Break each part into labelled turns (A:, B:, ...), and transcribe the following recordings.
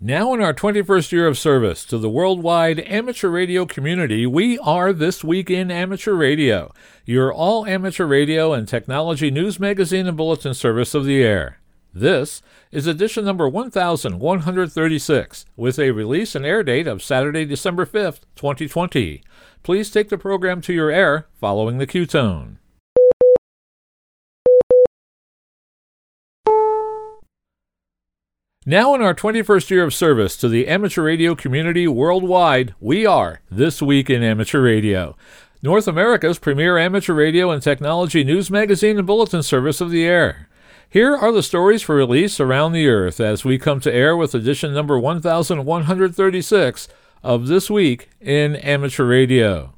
A: Now, in our 21st year of service to the worldwide amateur radio community, we are This Week in Amateur Radio, your all amateur radio and technology news magazine and bulletin service of the air. This is edition number 1136, with a release and air date of Saturday, December 5th, 2020. Please take the program to your air following the Q tone. Now, in our 21st year of service to the amateur radio community worldwide, we are This Week in Amateur Radio, North America's premier amateur radio and technology news magazine and bulletin service of the air. Here are the stories for release around the earth as we come to air with edition number 1136 of This Week in Amateur Radio.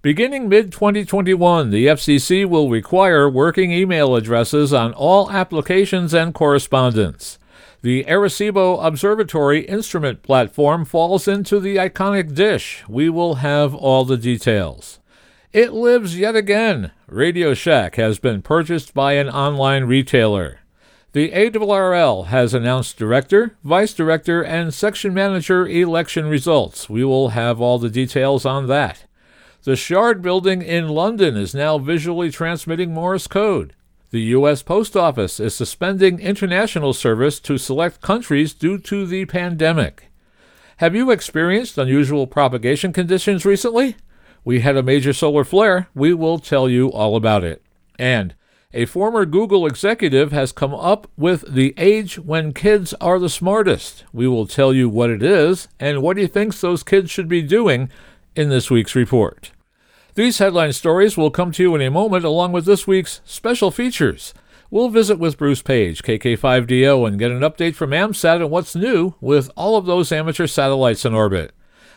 A: Beginning mid 2021, the FCC will require working email addresses on all applications and correspondence. The Arecibo Observatory instrument platform falls into the iconic dish. We will have all the details. It lives yet again. Radio Shack has been purchased by an online retailer. The ARRL has announced director, vice director, and section manager election results. We will have all the details on that. The Shard building in London is now visually transmitting Morse code. The U.S. Post Office is suspending international service to select countries due to the pandemic. Have you experienced unusual propagation conditions recently? We had a major solar flare. We will tell you all about it. And a former Google executive has come up with the age when kids are the smartest. We will tell you what it is and what he thinks those kids should be doing in this week's report. These headline stories will come to you in a moment, along with this week's special features. We'll visit with Bruce Paige, KK5DO, and get an update from AMSAT on what's new with all of those amateur satellites in orbit.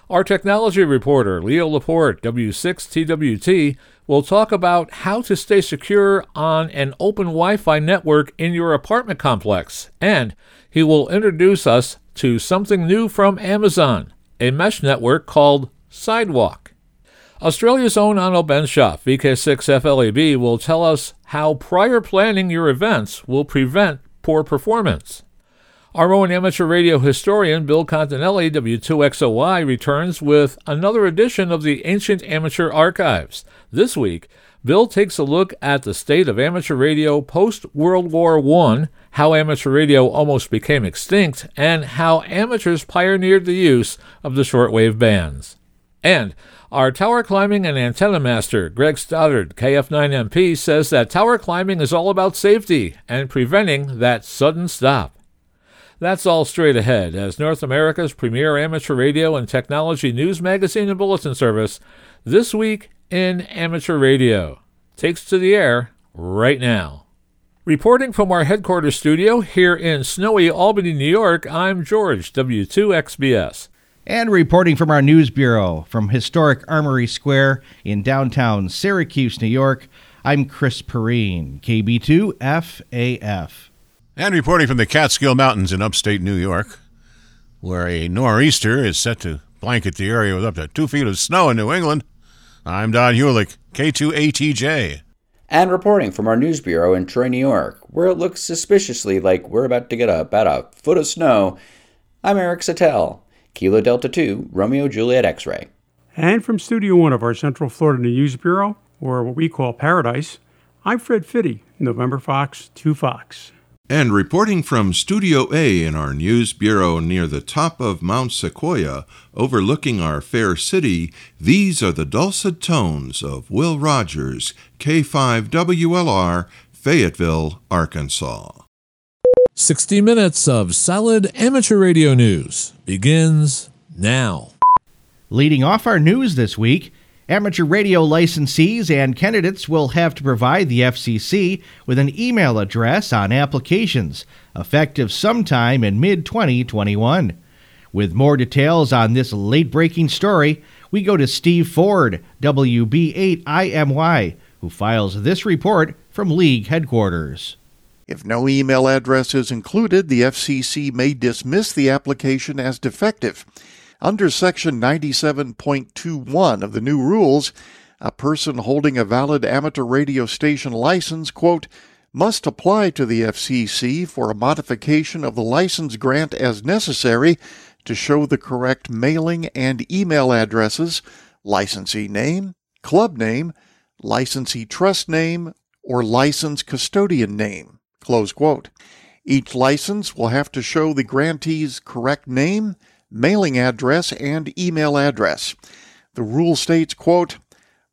A: Our technology reporter, Leo Laporte, W6TWT, will talk about how to stay secure on an open Wi Fi network in your apartment complex, and he will introduce us to something new from Amazon, a mesh network called Sidewalk. Australia's own Onno Benschop, VK6FLAB, will tell us how prior planning your events will prevent poor performance. Our own amateur radio historian, Bill Continelli, W2XOY, returns with another edition of the Ancient Amateur Archives. This week, Bill takes a look at the state of amateur radio post World War I, how amateur radio almost became extinct, and how amateurs pioneered the use of the shortwave bands. And our tower climbing and antenna master, Greg Stoddard, KF9MP, says that tower climbing is all about safety and preventing that sudden stop. That's all straight ahead as North America's premier amateur radio and technology news magazine and bulletin service, This Week in Amateur Radio, takes to the air right now. Reporting from our headquarters studio here in snowy Albany, New York, I'm George, W2XBS.
B: And reporting from our news bureau from historic Armory Square in downtown Syracuse, New York, I'm Chris Perrine, KB2FAF.
C: And reporting from the Catskill Mountains in upstate New York, where a nor'easter is set to blanket the area with up to two feet of snow in New England, I'm Don Hulick, K2ATJ.
D: And reporting from our news bureau in Troy, New York, where it looks suspiciously like we're about to get about a foot of snow, I'm Eric Sattel, Kilo Delta 2, Romeo Juliet X ray.
E: And from Studio 1 of our Central Florida News Bureau, or what we call Paradise, I'm Fred Fitty, November Fox 2 Fox.
F: And reporting from Studio A in our news bureau near the top of Mount Sequoia, overlooking our fair city, these are the dulcet tones of Will Rogers, K5WLR, Fayetteville, Arkansas.
A: 60 minutes of solid amateur radio news begins now.
B: Leading off our news this week, amateur radio licensees and candidates will have to provide the FCC with an email address on applications, effective sometime in mid 2021. With more details on this late breaking story, we go to Steve Ford, WB8IMY, who files this report from League headquarters.
G: If no email address is included, the FCC may dismiss the application as defective. Under Section 97.21 of the new rules, a person holding a valid amateur radio station license, quote, must apply to the FCC for a modification of the license grant as necessary to show the correct mailing and email addresses, licensee name, club name, licensee trust name, or license custodian name. Close quote. Each license will have to show the grantee's correct name, mailing address, and email address. The rule states, quote,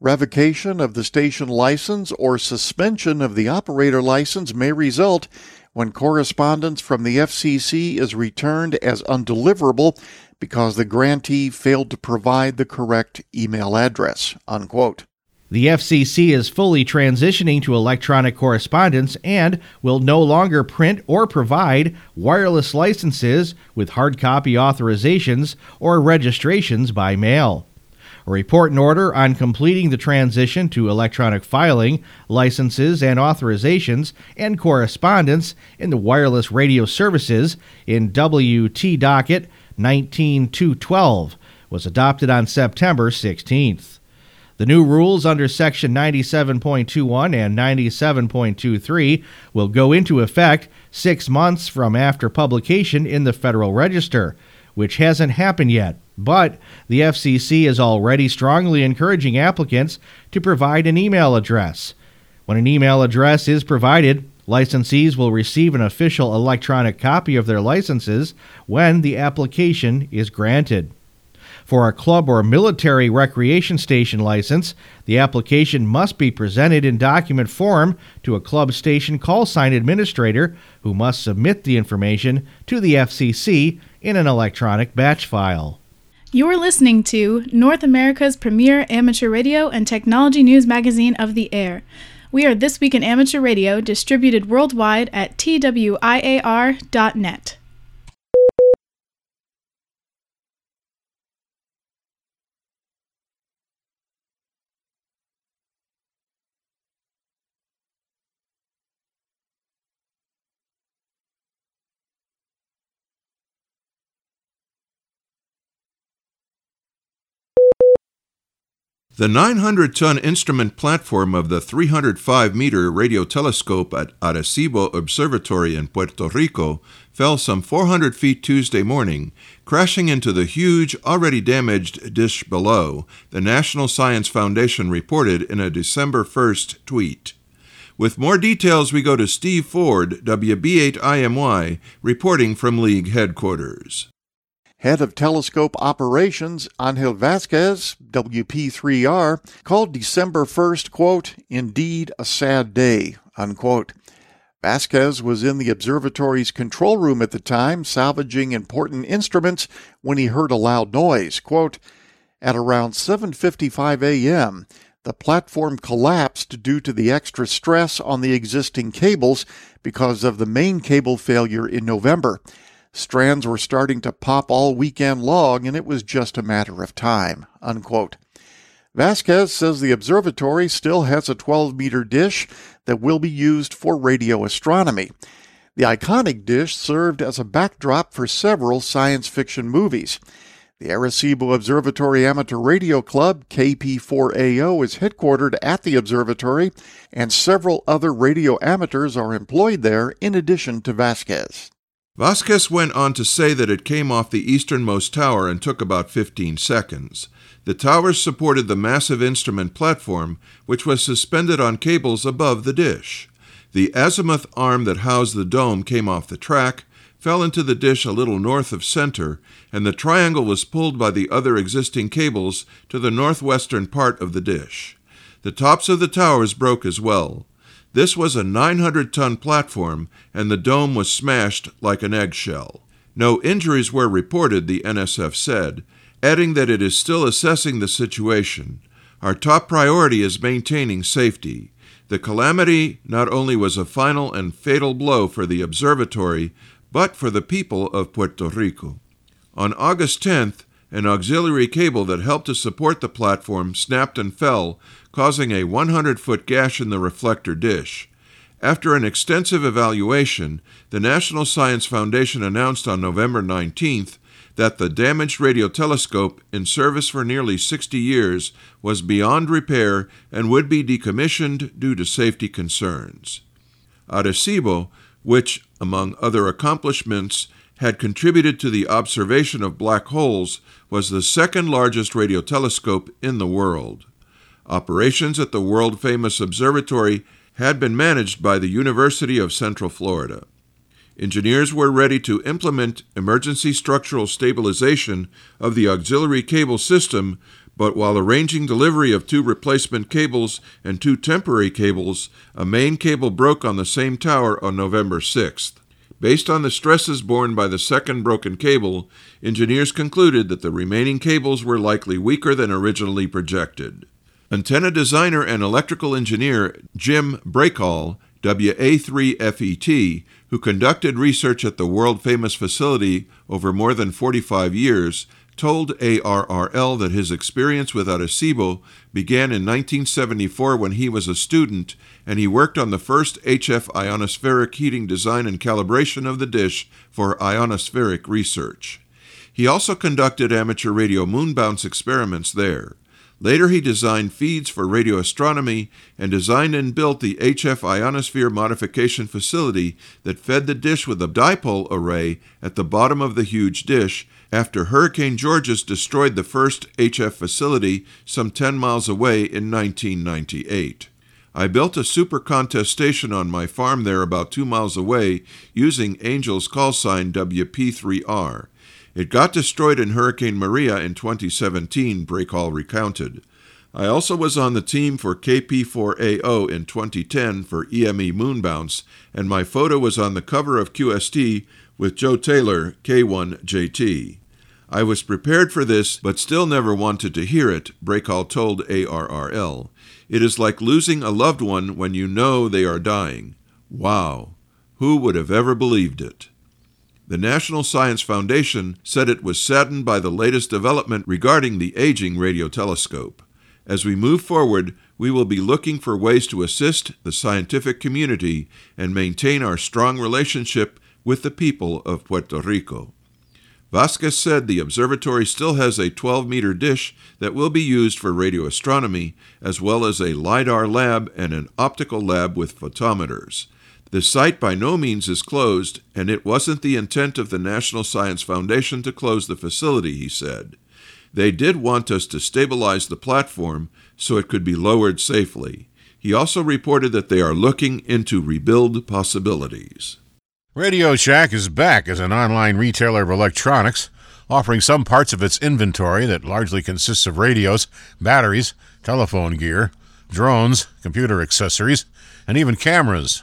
G: Revocation of the station license or suspension of the operator license may result when correspondence from the FCC is returned as undeliverable because the grantee failed to provide the correct email address. Unquote.
B: The FCC is fully transitioning to electronic correspondence and will no longer print or provide wireless licenses with hard copy authorizations or registrations by mail. A report and order on completing the transition to electronic filing, licenses and authorizations, and correspondence in the wireless radio services in WT Docket 19212 was adopted on September 16th. The new rules under Section 97.21 and 97.23 will go into effect six months from after publication in the Federal Register, which hasn't happened yet. But the FCC is already strongly encouraging applicants to provide an email address. When an email address is provided, licensees will receive an official electronic copy of their licenses when the application is granted. For a club or military recreation station license, the application must be presented in document form to a club station call sign administrator who must submit the information to the FCC in an electronic batch file.
H: You're listening to North America's premier amateur radio and technology news magazine of the air. We are This Week in Amateur Radio, distributed worldwide at twiar.net.
F: The 900 ton instrument platform of the 305 meter radio telescope at Arecibo Observatory in Puerto Rico fell some 400 feet Tuesday morning, crashing into the huge, already damaged dish below, the National Science Foundation reported in a December 1st tweet. With more details, we go to Steve Ford, WB8IMY, reporting from League headquarters.
G: Head of Telescope Operations, Angel Vasquez, WP3R, called December 1st, quote, indeed a sad day, unquote. Vasquez was in the observatory's control room at the time, salvaging important instruments when he heard a loud noise. Quote, at around 7:55 a.m., the platform collapsed due to the extra stress on the existing cables because of the main cable failure in November. Strands were starting to pop all weekend long, and it was just a matter of time. Unquote. Vasquez says the observatory still has a 12 meter dish that will be used for radio astronomy. The iconic dish served as a backdrop for several science fiction movies. The Arecibo Observatory Amateur Radio Club, KP4AO, is headquartered at the observatory, and several other radio amateurs are employed there in addition to Vasquez.
F: Vasquez went on to say that it came off the easternmost tower and took about 15 seconds. The towers supported the massive instrument platform, which was suspended on cables above the dish. The azimuth arm that housed the dome came off the track, fell into the dish a little north of center, and the triangle was pulled by the other existing cables to the northwestern part of the dish. The tops of the towers broke as well. This was a 900 ton platform, and the dome was smashed like an eggshell. No injuries were reported, the NSF said, adding that it is still assessing the situation. Our top priority is maintaining safety. The calamity not only was a final and fatal blow for the observatory, but for the people of Puerto Rico. On August 10th, an auxiliary cable that helped to support the platform snapped and fell, causing a 100 foot gash in the reflector dish. After an extensive evaluation, the National Science Foundation announced on November 19th that the damaged radio telescope, in service for nearly 60 years, was beyond repair and would be decommissioned due to safety concerns. Arecibo, which, among other accomplishments, had contributed to the observation of black holes, was the second largest radio telescope in the world. Operations at the world famous observatory had been managed by the University of Central Florida. Engineers were ready to implement emergency structural stabilization of the auxiliary cable system, but while arranging delivery of two replacement cables and two temporary cables, a main cable broke on the same tower on November 6th. Based on the stresses borne by the second broken cable, engineers concluded that the remaining cables were likely weaker than originally projected. Antenna designer and electrical engineer Jim Breakall, WA3FET, who conducted research at the world famous facility over more than 45 years, told ARRL that his experience with Arecibo began in 1974 when he was a student and he worked on the first HF ionospheric heating design and calibration of the dish for ionospheric research. He also conducted amateur radio moon bounce experiments there. Later, he designed feeds for radio astronomy and designed and built the HF ionosphere modification facility that fed the dish with a dipole array at the bottom of the huge dish after Hurricane Georges destroyed the first HF facility some 10 miles away in 1998. I built a super contest station on my farm there about two miles away using Angel's call sign WP3R. It got destroyed in Hurricane Maria in 2017, Breakall recounted. I also was on the team for KP4AO in 2010 for EME Moonbounce, and my photo was on the cover of QST with Joe Taylor, K1JT. I was prepared for this, but still never wanted to hear it, Breakall told ARRL. It is like losing a loved one when you know they are dying. Wow! Who would have ever believed it? The National Science Foundation said it was saddened by the latest development regarding the aging radio telescope. As we move forward, we will be looking for ways to assist the scientific community and maintain our strong relationship with the people of Puerto Rico. Vasquez said the observatory still has a 12 meter dish that will be used for radio astronomy, as well as a LIDAR lab and an optical lab with photometers. The site by no means is closed, and it wasn't the intent of the National Science Foundation to close the facility, he said. They did want us to stabilize the platform so it could be lowered safely. He also reported that they are looking into rebuild possibilities.
C: Radio Shack is back as an online retailer of electronics, offering some parts of its inventory that largely consists of radios, batteries, telephone gear, drones, computer accessories, and even cameras.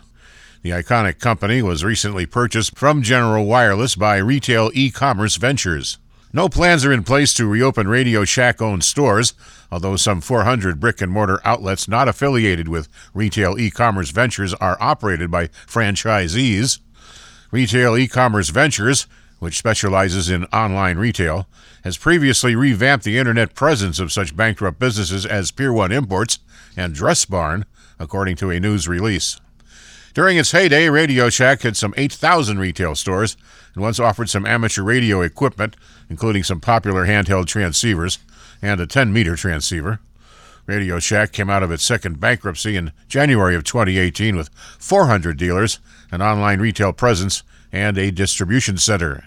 C: The iconic company was recently purchased from General Wireless by Retail E-Commerce Ventures. No plans are in place to reopen Radio Shack owned stores, although some 400 brick and mortar outlets not affiliated with Retail E Commerce Ventures are operated by franchisees. Retail E Commerce Ventures, which specializes in online retail, has previously revamped the internet presence of such bankrupt businesses as Pier 1 Imports and Dress Barn, according to a news release. During its heyday, Radio Shack had some 8,000 retail stores and once offered some amateur radio equipment, including some popular handheld transceivers and a 10 meter transceiver. Radio Shack came out of its second bankruptcy in January of 2018 with 400 dealers, an online retail presence, and a distribution center.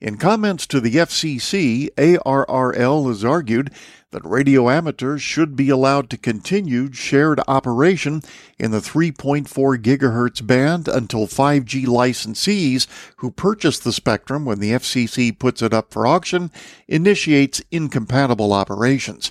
G: In comments to the FCC, ARRL has argued that radio amateurs should be allowed to continue shared operation in the 3.4 gigahertz band until 5G licensees who purchase the spectrum when the FCC puts it up for auction initiates incompatible operations.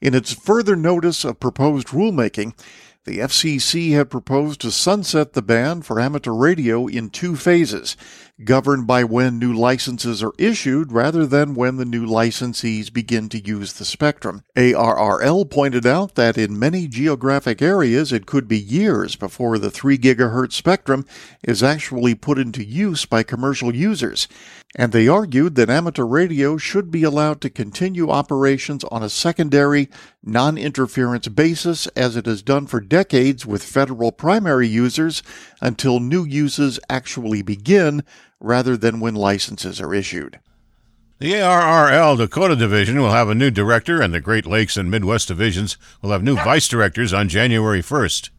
G: In its further notice of proposed rulemaking, the FCC had proposed to sunset the ban for amateur radio in two phases, governed by when new licenses are issued rather than when the new licensees begin to use the spectrum. ARRL pointed out that in many geographic areas it could be years before the 3 GHz spectrum is actually put into use by commercial users and they argued that amateur radio should be allowed to continue operations on a secondary, non interference basis as it has done for decades with federal primary users until new uses actually begin rather than when licenses are issued.
C: The ARRL Dakota Division will have a new director, and the Great Lakes and Midwest divisions will have new vice directors on January 1st.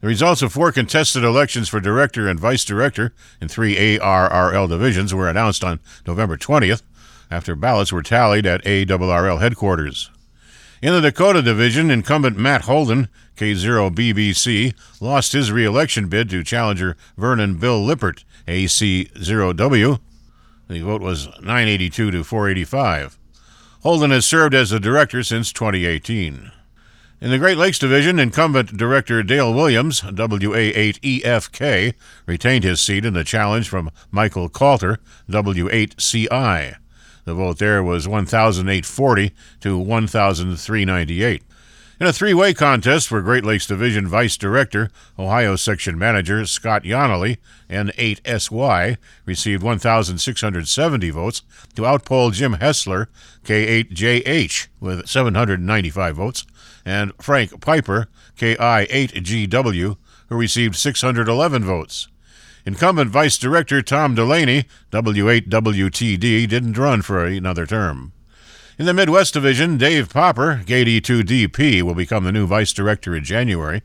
C: The results of four contested elections for director and vice director in three ARRL divisions were announced on November 20th after ballots were tallied at ARRL headquarters. In the Dakota Division, incumbent Matt Holden, K0BBC, lost his re-election bid to challenger Vernon Bill Lippert, AC0W. The vote was 982 to 485. Holden has served as the director since 2018. In the Great Lakes Division, incumbent director Dale Williams, WA8EFK, retained his seat in the challenge from Michael Kalter, W8CI. The vote there was 1,840 to 1,398. In a three way contest for Great Lakes Division Vice Director, Ohio Section Manager Scott Yonally, N8SY, received 1,670 votes to outpoll Jim Hessler, K8JH, with 795 votes, and Frank Piper, KI8GW, who received 611 votes. Incumbent Vice Director Tom Delaney, W8WTD, didn't run for another term. In the Midwest Division, Dave Propper, KD2DP, will become the new Vice Director in January.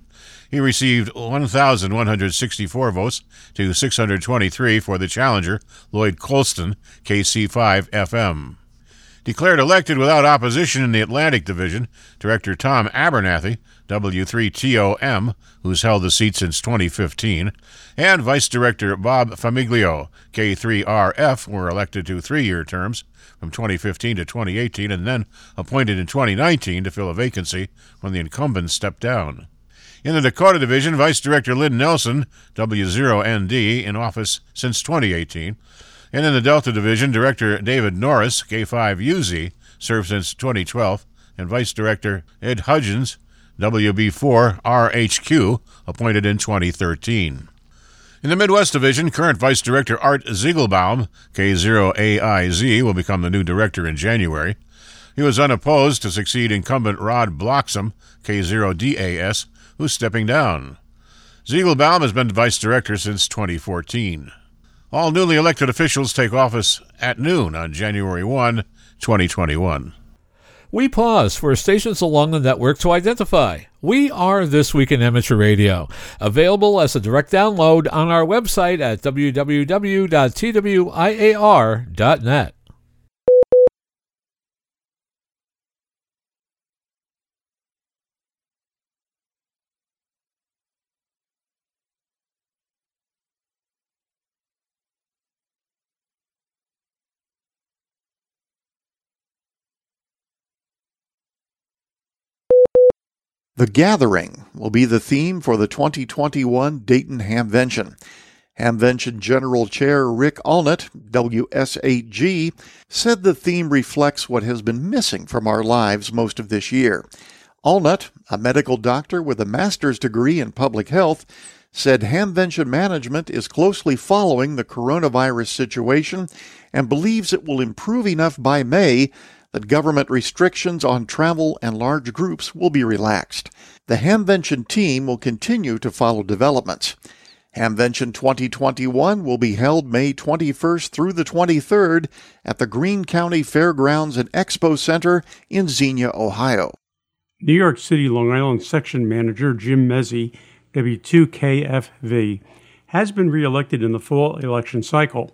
C: He received 1,164 votes to 623 for the challenger, Lloyd Colston, KC5FM. Declared elected without opposition in the Atlantic Division, Director Tom Abernethy, W3TOM, who's held the seat since 2015, and Vice Director Bob Famiglio, K3RF, were elected to three year terms from 2015 to 2018 and then appointed in 2019 to fill a vacancy when the incumbent stepped down. In the Dakota Division, Vice Director Lynn Nelson, W0ND, in office since 2018. And in the Delta Division, Director David Norris, K5UZ, served since 2012, and Vice Director Ed Hudgens, WB4RHQ, appointed in 2013. In the Midwest Division, current Vice Director Art Zygielbaum, K0AIZ, will become the new director in January. He was unopposed to succeed incumbent Rod Blocksome, K0DAS, who's stepping down. Zygielbaum has been Vice Director since 2014. All newly elected officials take office at noon on January 1, 2021.
A: We pause for stations along the network to identify. We are This Week in Amateur Radio, available as a direct download on our website at www.twiar.net.
G: The Gathering will be the theme for the 2021 Dayton Hamvention. Hamvention General Chair Rick Allnutt, WS8G, said the theme reflects what has been missing from our lives most of this year. Allnutt, a medical doctor with a master's degree in public health, said Hamvention management is closely following the coronavirus situation and believes it will improve enough by May that government restrictions on travel and large groups will be relaxed. The Hamvention team will continue to follow developments. Hamvention 2021 will be held May 21st through the 23rd at the Greene County Fairgrounds and Expo Center in Xenia, Ohio.
E: New York City Long Island Section Manager Jim Mezzi, W2KFV, has been reelected in the fall election cycle.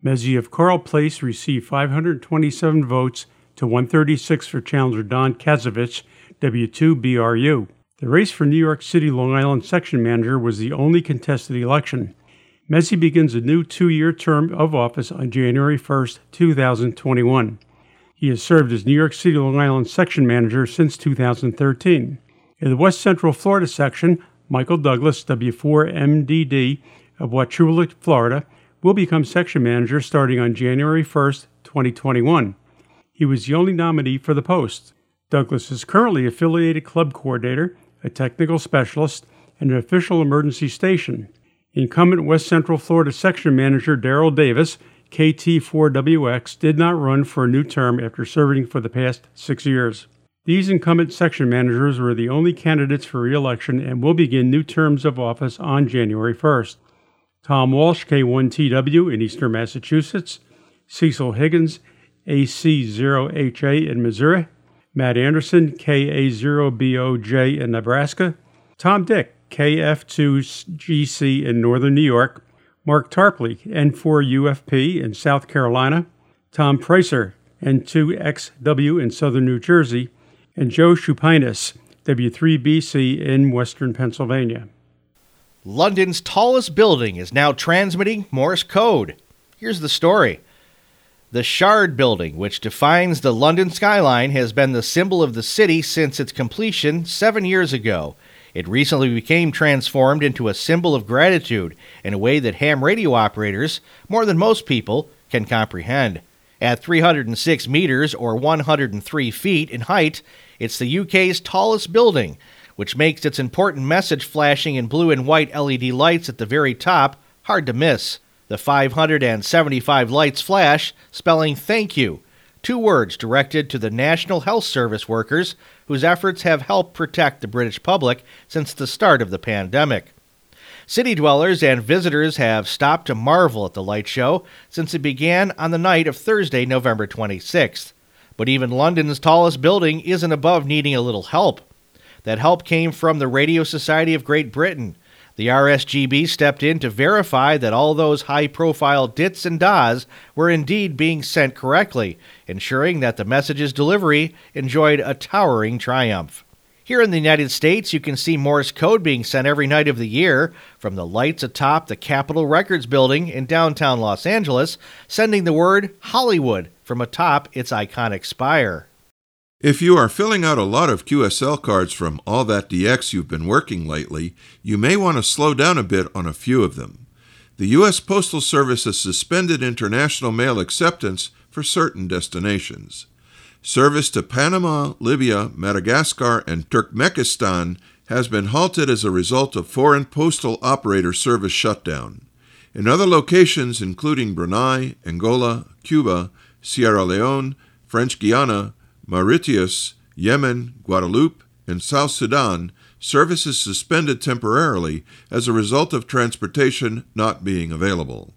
E: Mezzi of Carle Place received 527 votes to 136 for challenger Don Kazovich, W2BRU. The race for New York City Long Island section manager was the only contested election. Mezzi begins a new two year term of office on January 1, 2021. He has served as New York City Long Island section manager since 2013. In the West Central Florida section, Michael Douglas, W4MDD of Wauchula, Florida, will become section manager starting on January 1, 2021. He was the only nominee for the post. Douglas is currently affiliated club coordinator, a technical specialist, and an official emergency station. Incumbent West Central Florida section manager Daryl Davis, KT4WX, did not run for a new term after serving for the past six years. These incumbent section managers were the only candidates for re-election and will begin new terms of office on January 1st. Tom Walsh, K1TW in Eastern Massachusetts, Cecil Higgins, AC0HA in Missouri, Matt Anderson, KA0BOJ in Nebraska, Tom Dick, KF2GC in northern New York, Mark Tarpley, N4UFP in South Carolina, Tom Preiser, N2XW in southern New Jersey, and Joe Shupienis, W3BC in western Pennsylvania.
B: London's tallest building is now transmitting Morse code. Here's the story. The Shard Building, which defines the London skyline, has been the symbol of the city since its completion seven years ago. It recently became transformed into a symbol of gratitude in a way that ham radio operators, more than most people, can comprehend. At 306 meters or 103 feet in height, it's the UK's tallest building, which makes its important message flashing in blue and white LED lights at the very top hard to miss. The 575 lights flash, spelling thank you, two words directed to the National Health Service workers whose efforts have helped protect the British public since the start of the pandemic. City dwellers and visitors have stopped to marvel at the light show since it began on the night of Thursday, November 26th. But even London's tallest building isn't above needing a little help. That help came from the Radio Society of Great Britain, the RSGB stepped in to verify that all those high profile dits and das were indeed being sent correctly, ensuring that the message's delivery enjoyed a towering triumph. Here in the United States, you can see Morse code being sent every night of the year from the lights atop the Capitol Records building in downtown Los Angeles, sending the word Hollywood from atop its iconic spire.
F: If you are filling out a lot of QSL cards from all that DX you've been working lately, you may want to slow down a bit on a few of them. The U.S. Postal Service has suspended international mail acceptance for certain destinations. Service to Panama, Libya, Madagascar, and Turkmenistan has been halted as a result of foreign postal operator service shutdown. In other locations, including Brunei, Angola, Cuba, Sierra Leone, French Guiana, Mauritius, Yemen, Guadeloupe, and South Sudan, service is suspended temporarily as a result of transportation not being available.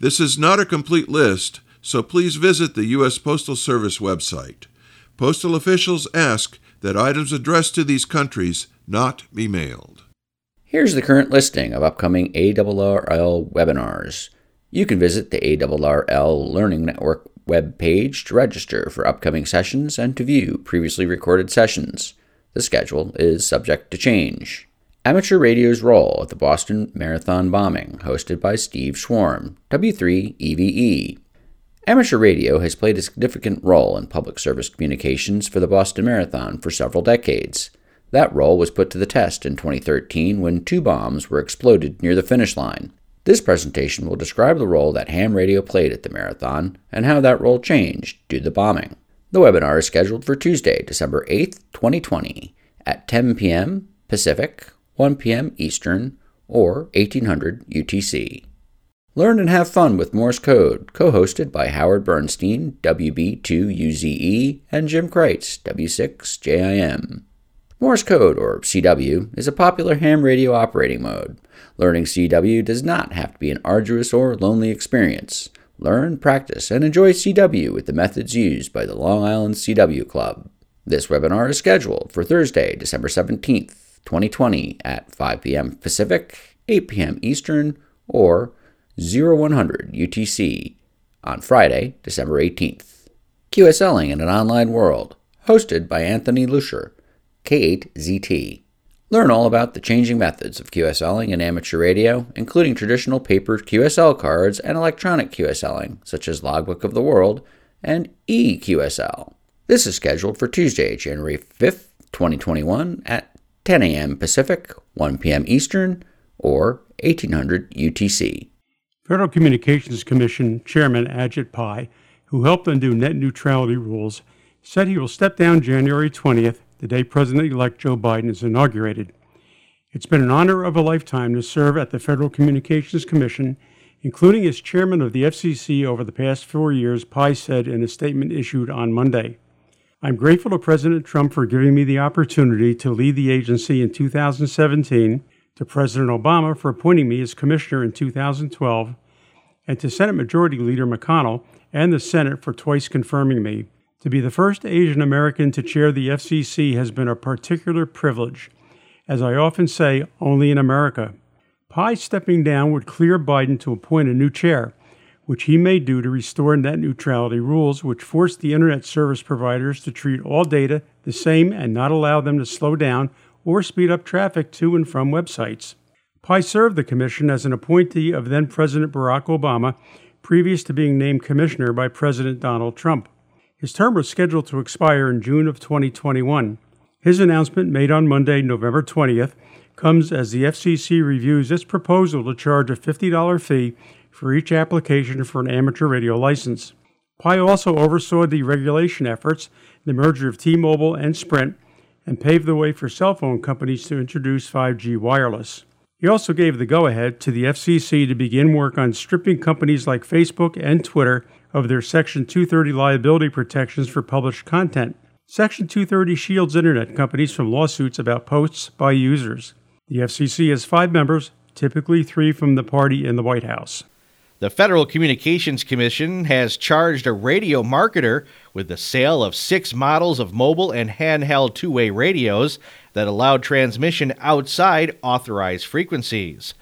F: This is not a complete list, so please visit the U.S. Postal Service website. Postal officials ask that items addressed to these countries not be mailed.
D: Here's the current listing of upcoming ARRL webinars. You can visit the ARRL Learning Network web page to register for upcoming sessions and to view previously recorded sessions. The schedule is subject to change. Amateur radio's role at the Boston Marathon bombing, hosted by Steve Schwarm, W3EVE. Amateur radio has played a significant role in public service communications for the Boston Marathon for several decades. That role was put to the test in 2013 when two bombs were exploded near the finish line. This presentation will describe the role that ham radio played at the marathon and how that role changed due to the bombing. The webinar is scheduled for Tuesday, December 8th, 2020 at 10 p.m. Pacific, 1 p.m. Eastern, or 1800 UTC. Learn and have fun with Morse Code, co hosted by Howard Bernstein, WB2UZE, and Jim Kreitz, W6JIM. Morse code, or CW, is a popular ham radio operating mode. Learning CW does not have to be an arduous or lonely experience. Learn, practice, and enjoy CW with the methods used by the Long Island CW Club. This webinar is scheduled for Thursday, December 17th, 2020 at 5 p.m. Pacific, 8 p.m. Eastern, or 0100 UTC on Friday, December 18th. QSLing in an Online World, hosted by Anthony Luscre, K8ZT. Learn all about the changing methods of QSLing in amateur radio, including traditional paper QSL cards and electronic QSLing, such as Logbook of the World and eQSL. This is scheduled for Tuesday, January 5th, 2021 at 10 a.m. Pacific, 1 p.m. Eastern, or 1800 UTC.
E: Federal Communications Commission Chairman Ajit Pai, who helped undo net neutrality rules, said he will step down January 20th the day President elect Joe Biden is inaugurated. It's been an honor of a lifetime to serve at the Federal Communications Commission, including as chairman of the FCC over the past four years, Pai said in a statement issued on Monday. I'm grateful to President Trump for giving me the opportunity to lead the agency in 2017, to President Obama for appointing me as commissioner in 2012, and to Senate Majority Leader McConnell and the Senate for twice confirming me. To be the first Asian American to chair the FCC has been a particular privilege, as I often say, only in America. Pai stepping down would clear Biden to appoint a new chair, which he may do to restore net neutrality rules, which force the internet service providers to treat all data the same and not allow them to slow down or speed up traffic to and from websites. Pai served the commission as an appointee of then President Barack Obama, previous to being named commissioner by President Donald Trump. His term was scheduled to expire in June of 2021. His announcement, made on Monday, November 20th, comes as the FCC reviews its proposal to charge a $50 fee for each application for an amateur radio license. Pai also oversaw the regulation efforts, the merger of T Mobile and Sprint, and paved the way for cell phone companies to introduce 5G wireless. He also gave the go ahead to the FCC to begin work on stripping companies like Facebook and Twitter of their Section 230 liability protections for published content. Section 230 shields Internet companies from lawsuits about posts by users. The FCC has five members, typically three from the party in the White House.
B: The Federal Communications Commission has charged a radio marketer with the sale of six models of mobile and handheld two way radios that allowed transmission outside authorized frequencies.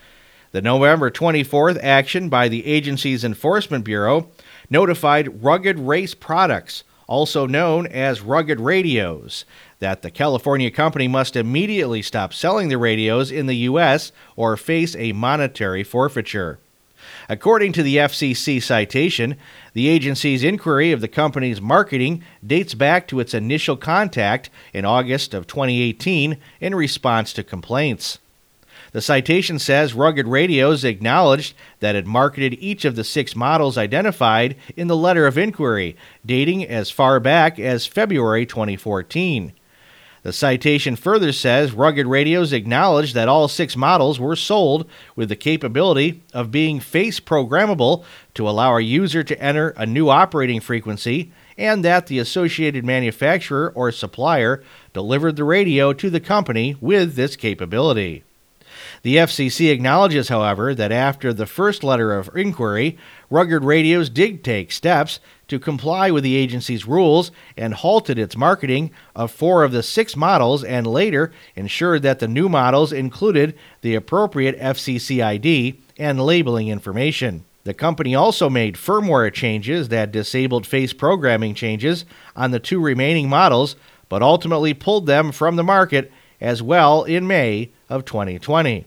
B: The November 24th action by the agency's Enforcement Bureau notified Rugged Race Products, also known as Rugged Radios, that the California company must immediately stop selling the radios in the U.S. or face a monetary forfeiture. According to the FCC citation, the agency's inquiry of the company's marketing dates back to its initial contact in August of 2018 in response to complaints. The citation says Rugged Radios acknowledged that it marketed each of the six models identified in the letter of inquiry, dating as far back as February 2014. The citation further says Rugged Radios acknowledged that all six models were sold with the capability of being face programmable to allow a user to enter a new operating frequency, and that the associated manufacturer or supplier delivered the radio to the company with this capability. The FCC acknowledges, however, that after the first letter of inquiry, Rugged Radios did take steps to comply with the agency's rules and halted its marketing of four of the six models and later ensured that the new models included the appropriate FCC ID and labeling information. The company also made firmware changes that disabled face programming changes on the two remaining models, but ultimately pulled them from the market as well in May of 2020.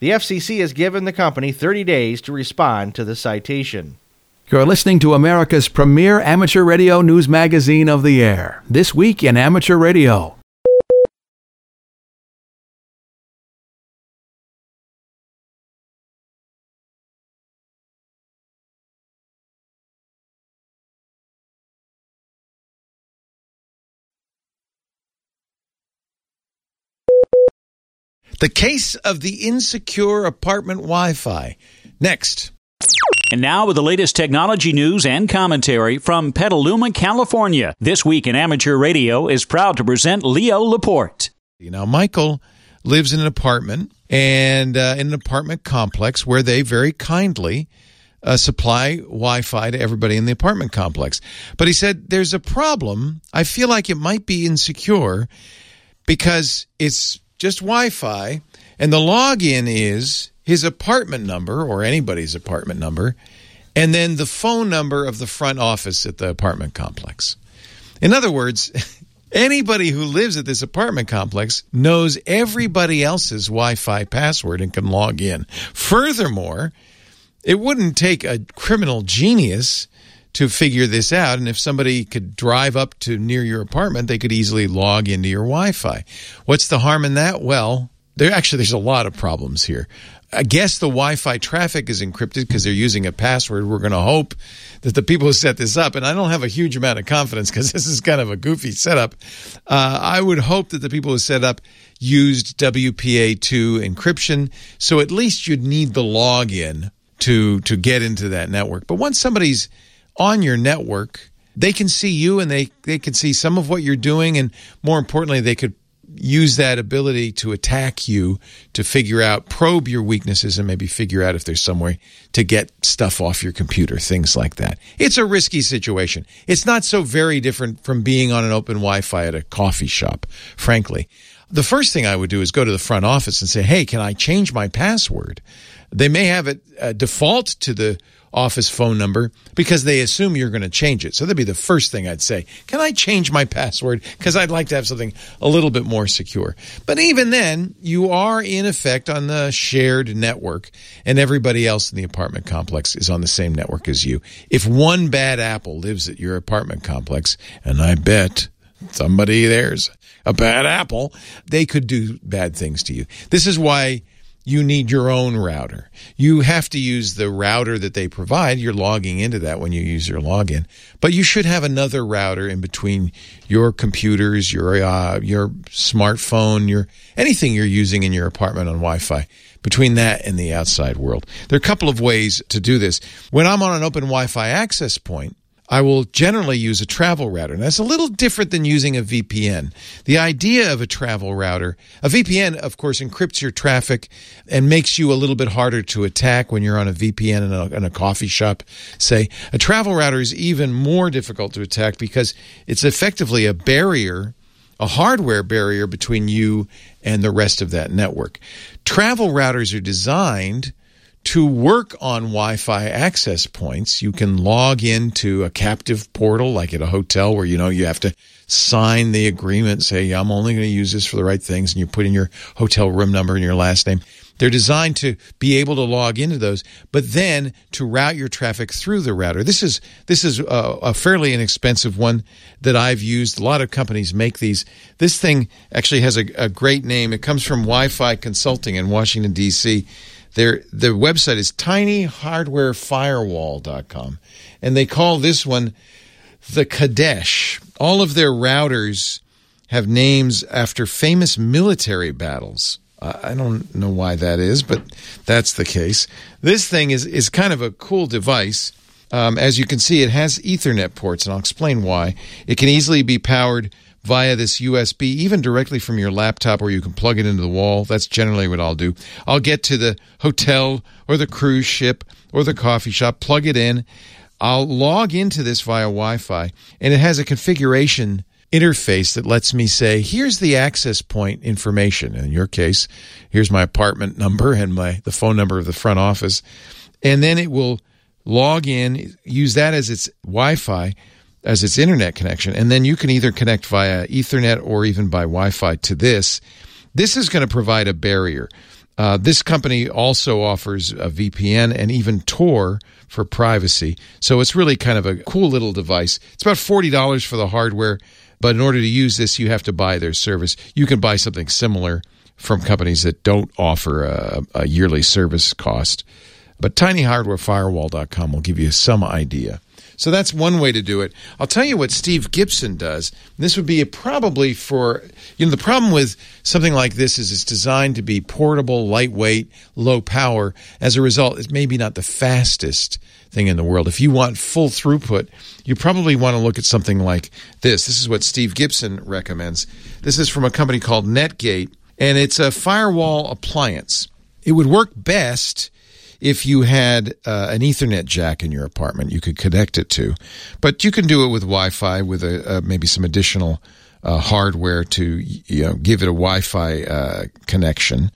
B: The FCC has given the company 30 days to respond to the citation.
I: You're listening to America's premier amateur radio news magazine of the air. This week in amateur radio.
J: The case of the insecure apartment Wi Fi. Next.
K: And now with the latest technology news and commentary from Petaluma, California. This week in amateur radio is proud to present Leo Laporte.
J: You know, Michael lives in an apartment and uh, in an apartment complex where they very kindly uh, supply Wi Fi to everybody in the apartment complex. But he said, There's a problem. I feel like it might be insecure because it's just Wi Fi, and the login is his apartment number or anybody's apartment number, and then the phone number of the front office at the apartment complex. In other words, anybody who lives at this apartment complex knows everybody else's Wi Fi password and can log in. Furthermore, it wouldn't take a criminal genius to figure this out. And if somebody could drive up to near your apartment, they could easily log into your Wi Fi. What's the harm in that? Well, there actually there's a lot of problems here. I guess the Wi-Fi traffic is encrypted because they're using a password. We're going to hope that the people who set this up, and I don't have a huge amount of confidence because this is kind of a goofy setup. Uh, I would hope that the people who set up used WPA2 encryption, so at least you'd need the login to to get into that network. But once somebody's on your network, they can see you and they, they can see some of what you're doing. And more importantly, they could use that ability to attack you to figure out, probe your weaknesses, and maybe figure out if there's some way to get stuff off your computer, things like that. It's a risky situation. It's not so very different from being on an open Wi Fi at a coffee shop, frankly. the first thing I would do is go to the front office and say, "Hey, can I change my password?" They may have it uh, default to the office phone number because they assume you're going to change it. So that'd be the first thing I'd say. Can I change my password? Because I'd like to have something a little bit more secure. But even then, you are in effect on the shared network, and everybody else in the apartment complex is on the same network as you. If one bad apple lives at your apartment complex, and I bet somebody there's a bad apple, they could do bad things to you. This is why you need your own router. You have to use the router that they provide. You're logging into that when you use your login, but you should have another router in between your computers, your uh, your smartphone, your anything you're using in your apartment on Wi-Fi. Between that and the outside world, there are a couple of ways to do this. When I'm on an open Wi-Fi access point, I will generally use a travel router. And that's a little different than using a VPN. The idea of a travel router, a VPN, of course, encrypts your traffic and makes you a little bit harder to attack when you're on a VPN in a, in a coffee shop, say. A travel router is even more difficult to attack because it's effectively a barrier a hardware barrier between you and the rest of that network. Travel routers are designed to work on Wi Fi access points, you can log into a captive portal like at a hotel where you know you have to sign the agreement, say, I'm only going to use this for the right things, and you put in your hotel room number and your last name. They're designed to be able to log into those, but then to route your traffic through the router. This is this is a, a, fairly inexpensive one that I've used. A lot of companies make these. This thing actually has a, a great name. It comes from Wi-Fi Consulting in Washington D.C. Their the website is tinyhardwarefirewall.com and they call this one the Kadesh. All of their routers have names after famous military battles. I don't know why that is, but that's the case. This thing is is kind of a cool device. Um, as you can see, it has Ethernet ports, and I'll explain why. It can easily be powered via this USB, even directly from your laptop, or you can plug it into the wall. That's generally what I'll do. I'll get to the hotel or the cruise ship or the coffee shop, plug it in. I'll log into this via Wi Fi, and it has a configuration interface that lets me say, here's the access point information. In your case, here's my apartment number and my the phone number of the front office. And then it will log in, use that as its Wi-Fi as its internet connection. And then you can either connect via Ethernet or even by Wi Fi to this. This is going to provide a barrier. Uh, this company also offers a VPN and even Tor for privacy. So it's really kind of a cool little device. It's about $40 for the hardware, but in order to use this, you have to buy their service. You can buy something similar from companies that don't offer a, a yearly service cost. But tinyhardwarefirewall.com will give you some idea. So that's one way to do it. I'll tell you what Steve Gibson does. This would be probably for, you know, the problem with something like this is it's designed to be portable, lightweight, low power. As a result, it's maybe not the fastest thing in the world. If you want full throughput, you probably want to look at something like this. This is what Steve Gibson recommends. This is from a company called Netgate, and it's a firewall appliance. It would work best if you had uh, an Ethernet jack in your apartment, you could connect it to. But you can do it with Wi-Fi with a, uh, maybe some additional uh, hardware to you know give it a Wi-Fi uh, connection.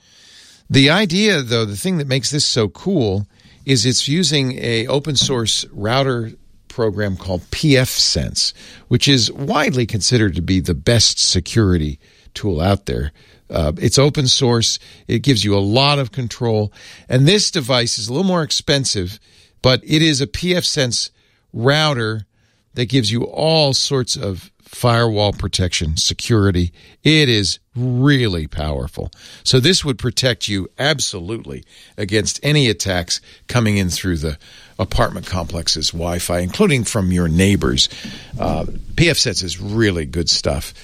J: The idea, though, the thing that makes this so cool is it's using a open source router program called pfSense, which is widely considered to be the best security tool out there. Uh, it's open source. It gives you a lot of control. And this device is a little more expensive, but it is a pfSense router that gives you all sorts of firewall protection, security. It is really powerful. So this would protect you absolutely against any attacks coming in through the apartment complex's Wi-Fi, including from your neighbors. Uh, pfSense is really good stuff.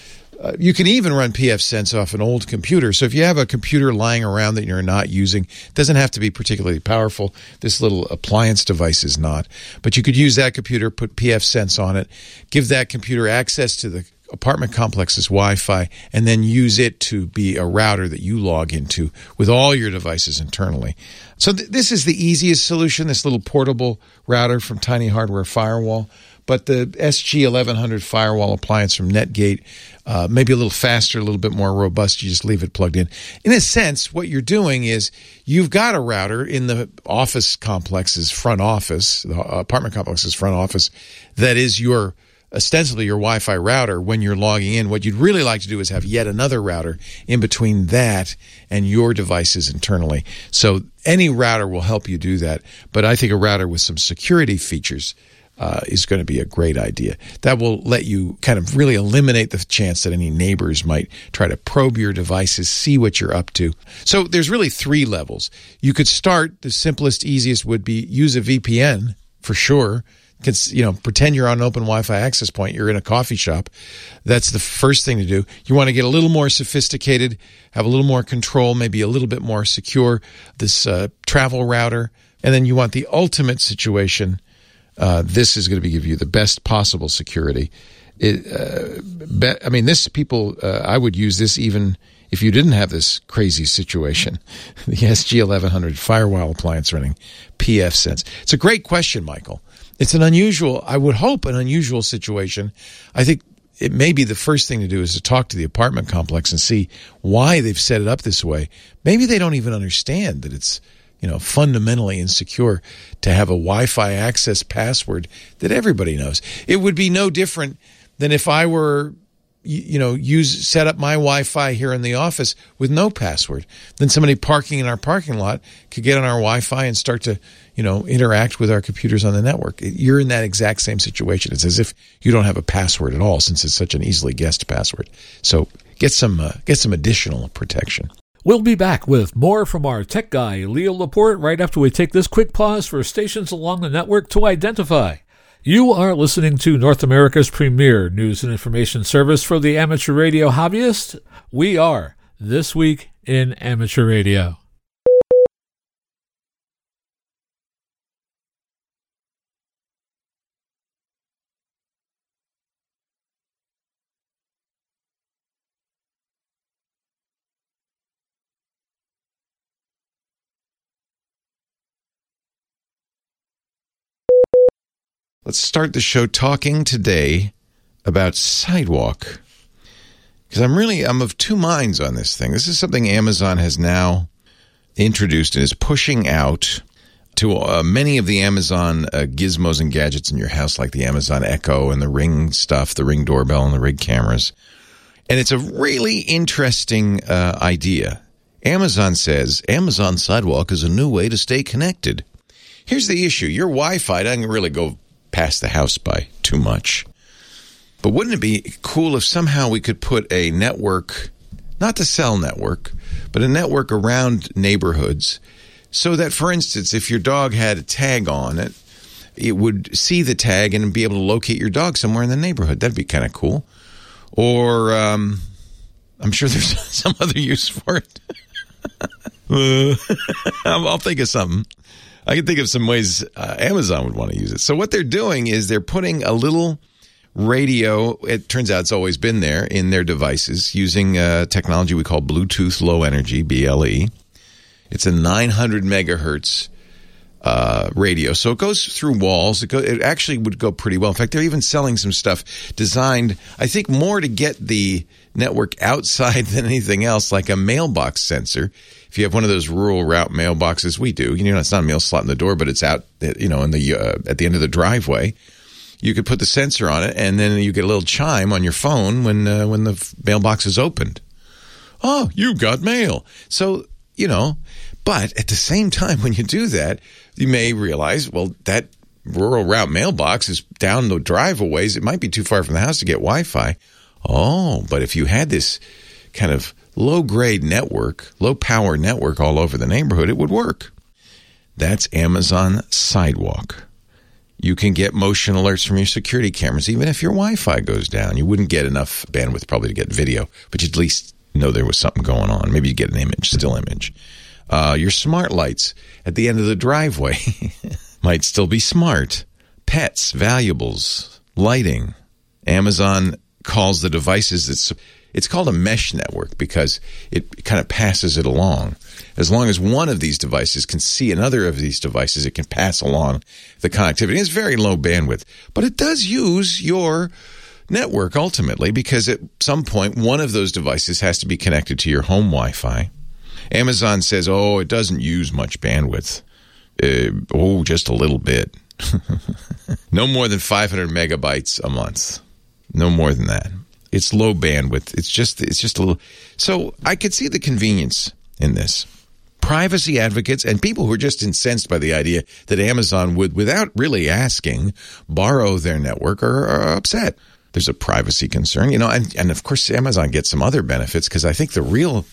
J: Uh, you can even run pfSense off an old computer. So if you have a computer lying around that you're not using, it doesn't have to be particularly powerful. This little appliance device is not. But you could use that computer, put pfSense on it, give that computer access to the apartment complex's Wi-Fi, and then use it to be a router that you log into with all your devices internally. So th- this is the easiest solution. This little portable router from Tiny Hardware Firewall. But the SG1100 firewall appliance from Netgate, uh, maybe a little faster, a little bit more robust. You just leave it plugged in. In a sense, what you're doing is you've got a router in the office complex's front office, the apartment complex's front office, that is your ostensibly your Wi-Fi router when you're logging in. What you'd really like to do is have yet another router in between that and your devices internally. So any router will help you do that. But I think a router with some security features uh, is going to be a great idea. That will let you kind of really eliminate the chance that any neighbors might try to probe your devices, see what you're up to. So there's really three levels. You could start, the simplest, easiest would be use a VPN for sure you know, pretend you're on an open Wi-Fi access point. You're in a coffee shop. That's the first thing to do. You want to get a little more sophisticated, have a little more control, maybe a little bit more secure. This uh, travel router, and then you want the ultimate situation. Uh, this is going to give you the best possible security. It, uh, be, I mean, this people. Uh, I would use this even if you didn't have this crazy situation. The SG1100 firewall appliance running pfSense. It's a great question, Michael. It's an unusual, I would hope, an unusual situation. I think it may be the first thing to do is to talk to the apartment complex and see why they've set it up this way. Maybe they don't even understand that it's you know fundamentally insecure to have a Wi-Fi access password that everybody knows. It would be no different than if I were you know use set up my wi-fi here in the office with no password then somebody parking in our parking lot could get on our wi-fi and start to you know interact with our computers on the network. You're in that exact same situation. It's as if you don't have a password at all since it's such an easily guessed password. So get some uh, get some additional protection
A: We'll be back with more from our tech guy, Leo Laporte, right after we take this quick pause for stations along the network to identify. You are listening to North America's premier news and information service for the amateur radio hobbyist. We are This Week in Amateur Radio.
J: Let's start the show talking today about Sidewalk. Because I'm really I'm of two minds on this thing. This is something Amazon has now introduced and is pushing out to uh, many of the Amazon uh, gizmos and gadgets in your house, like the Amazon Echo and the Ring stuff, the Ring doorbell and the Ring cameras. And it's a really interesting uh, idea. Amazon says Amazon Sidewalk is a new way to stay connected. Here's the issue your Wi Fi doesn't really go past the house by too much. But wouldn't it be cool if somehow we could put a network, not the cell network, but a network around neighborhoods so that, for instance, if your dog had a tag on it, it would see the tag and be able to locate your dog somewhere in the neighborhood. That'd be kind of cool. Or um, I'm sure there's some other use for it. I'll think of something. I can think of some ways uh, Amazon would want to use it. So what they're doing is they're putting a little radio. It turns out it's always been there in their devices using a technology we call Bluetooth Low Energy (BLE). It's a 900 megahertz uh, radio, so it goes through walls. It, go, it actually would go pretty well. In fact, they're even selling some stuff designed, I think, more to get the network outside than anything else, like a mailbox sensor if you have one of those rural route mailboxes, we do. You know, it's not a mail slot in the door, but it's out, you know, in the uh, at the end of the driveway. You could put the sensor on it, and then you get a little chime on your phone when uh, when the mailbox is opened. Oh, you got mail. So you know, but at the same time, when you do that, you may realize, well, that rural route mailbox is down the driveways. It might be too far from the house to get Wi-Fi. Oh, but if you had this kind of low grade network, low power network all over the neighborhood, it would work. That's Amazon Sidewalk. You can get motion alerts from your security cameras, even if your Wi Fi goes down. You wouldn't get enough bandwidth probably to get video, but you'd at least know there was something going on. Maybe you get an image, still image. Uh, your smart lights at the end of the driveway might still be smart. Pets, valuables, lighting. Amazon calls the devices that's it's called a mesh network because it kind of passes it along. As long as one of these devices can see another of these devices, it can pass along the connectivity. It's very low bandwidth, but it does use your network ultimately because at some point one of those devices has to be connected to your home Wi-Fi. Amazon says, "Oh, it doesn't use much bandwidth. Uh, oh, just a little bit. no more than 500 megabytes a month. No more than that. It's low bandwidth. It's just it's just a little. So I could see the convenience in this. Privacy advocates and people who are just incensed by the idea that Amazon would, without really asking, borrow their network are, are upset. There's a privacy concern, you know, and, and of course Amazon gets some other benefits because I think the real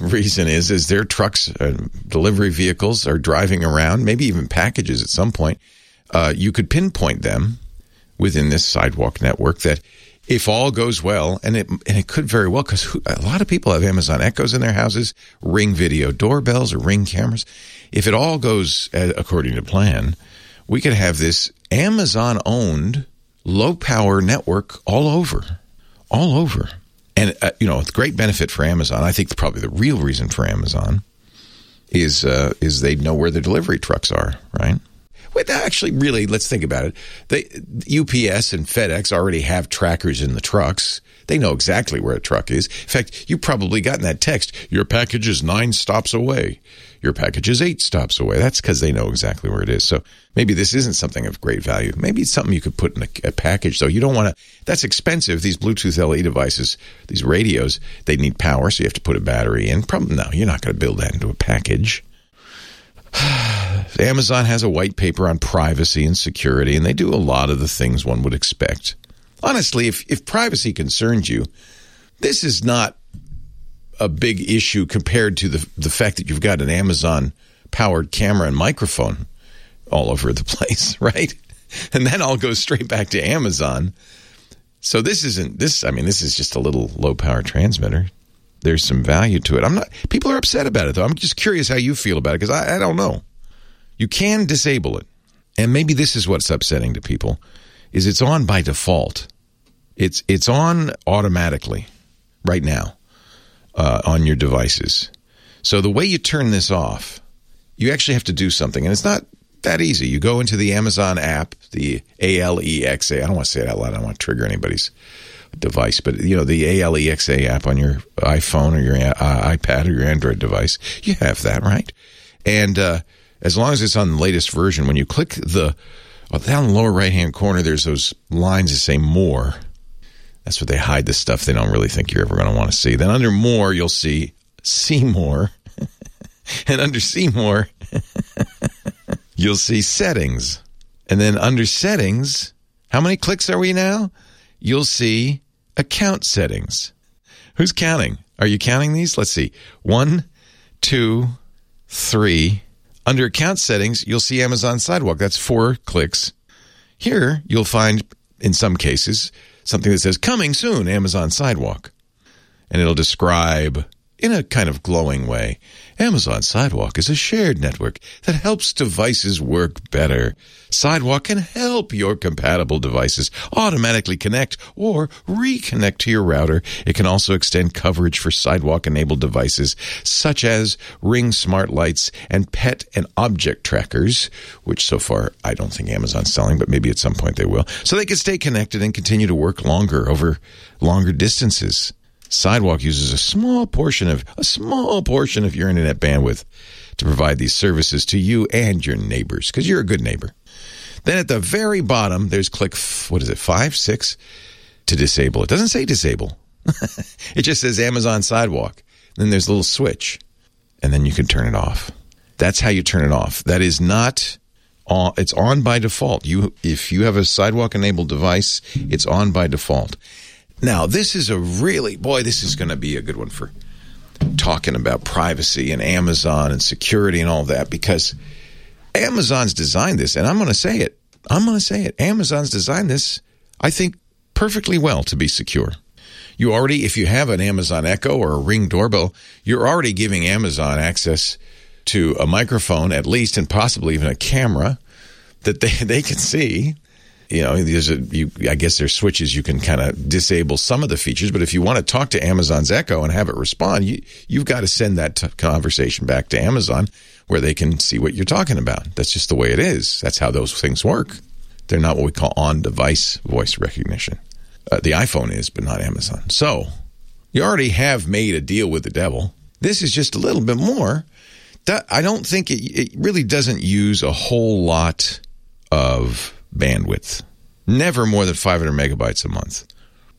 J: reason is is their trucks, uh, delivery vehicles are driving around, maybe even packages at some point. Uh, you could pinpoint them within this sidewalk network that if all goes well, and it and it could very well because a lot of people have Amazon Echoes in their houses, Ring video doorbells or Ring cameras. If it all goes uh, according to plan, we could have this Amazon owned low power network all over, all over, and uh, you know, great benefit for Amazon. I think probably the real reason for Amazon is uh, is they know where the delivery trucks are, right? Wait, actually, really, let's think about it. UPS and FedEx already have trackers in the trucks. They know exactly where a truck is. In fact, you've probably gotten that text. Your package is nine stops away. Your package is eight stops away. That's because they know exactly where it is. So maybe this isn't something of great value. Maybe it's something you could put in a, a package, though. You don't want to, that's expensive. These Bluetooth LE devices, these radios, they need power, so you have to put a battery in. Probably, no, you're not going to build that into a package. Amazon has a white paper on privacy and security, and they do a lot of the things one would expect. Honestly, if, if privacy concerns you, this is not a big issue compared to the, the fact that you've got an Amazon powered camera and microphone all over the place, right? And that all goes straight back to Amazon. So this isn't this I mean this is just a little low power transmitter there's some value to it. I'm not. People are upset about it though. I'm just curious how you feel about it because I, I don't know. You can disable it, and maybe this is what's upsetting to people: is it's on by default. It's it's on automatically right now uh, on your devices. So the way you turn this off, you actually have to do something, and it's not that easy. You go into the Amazon app, the A L E X A. I don't want to say it out loud. I don't want to trigger anybody's device, but you know the ALEXA app on your iPhone or your uh, iPad or your Android device, you have that right. And uh, as long as it's on the latest version, when you click the well, down the lower right hand corner, there's those lines that say more. That's where they hide the stuff they don't really think you're ever going to want to see. Then under more, you'll see see more, and under see more, you'll see settings, and then under settings, how many clicks are we now? You'll see account settings. Who's counting? Are you counting these? Let's see. One, two, three. Under account settings, you'll see Amazon Sidewalk. That's four clicks. Here, you'll find, in some cases, something that says coming soon, Amazon Sidewalk. And it'll describe in a kind of glowing way. Amazon Sidewalk is a shared network that helps devices work better. Sidewalk can help your compatible devices automatically connect or reconnect to your router. It can also extend coverage for Sidewalk enabled devices such as Ring smart lights and pet and object trackers, which so far I don't think Amazon's selling, but maybe at some point they will. So they can stay connected and continue to work longer over longer distances. Sidewalk uses a small portion of a small portion of your internet bandwidth to provide these services to you and your neighbors because you're a good neighbor. Then at the very bottom, there's click what is it five six to disable. It doesn't say disable. it just says Amazon Sidewalk. Then there's a little switch, and then you can turn it off. That's how you turn it off. That is not on. It's on by default. You if you have a Sidewalk enabled device, it's on by default. Now, this is a really, boy, this is going to be a good one for talking about privacy and Amazon and security and all that because Amazon's designed this, and I'm going to say it. I'm going to say it. Amazon's designed this, I think, perfectly well to be secure. You already, if you have an Amazon Echo or a Ring doorbell, you're already giving Amazon access to a microphone, at least, and possibly even a camera that they, they can see you know, there's a, you, I guess there's switches you can kind of disable some of the features, but if you want to talk to Amazon's Echo and have it respond, you, you've got to send that t- conversation back to Amazon where they can see what you're talking about. That's just the way it is. That's how those things work. They're not what we call on device voice recognition. Uh, the iPhone is, but not Amazon. So you already have made a deal with the devil. This is just a little bit more. I don't think it, it really doesn't use a whole lot of bandwidth. Never more than 500 megabytes a month,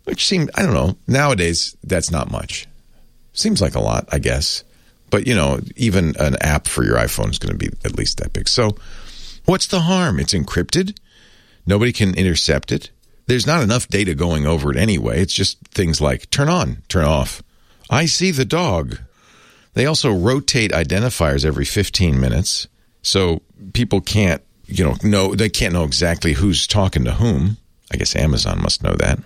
J: which seemed, I don't know, nowadays that's not much. Seems like a lot, I guess. But, you know, even an app for your iPhone is going to be at least that big. So, what's the harm? It's encrypted. Nobody can intercept it. There's not enough data going over it anyway. It's just things like turn on, turn off. I see the dog. They also rotate identifiers every 15 minutes. So people can't you know, know they can't know exactly who's talking to whom. I guess Amazon must know that.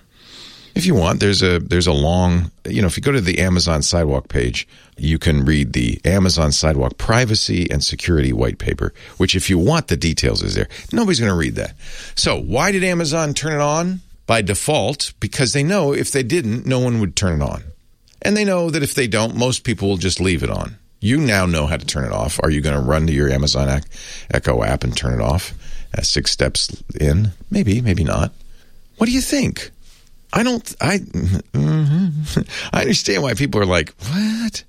J: If you want, there's a there's a long, you know, if you go to the Amazon Sidewalk page, you can read the Amazon Sidewalk privacy and security white paper, which if you want the details is there. Nobody's going to read that. So, why did Amazon turn it on? By default, because they know if they didn't, no one would turn it on. And they know that if they don't, most people will just leave it on. You now know how to turn it off. Are you going to run to your Amazon Echo app and turn it off? Uh, six steps in? Maybe, maybe not. What do you think? I don't. I. Mm-hmm. I understand why people are like, "What?"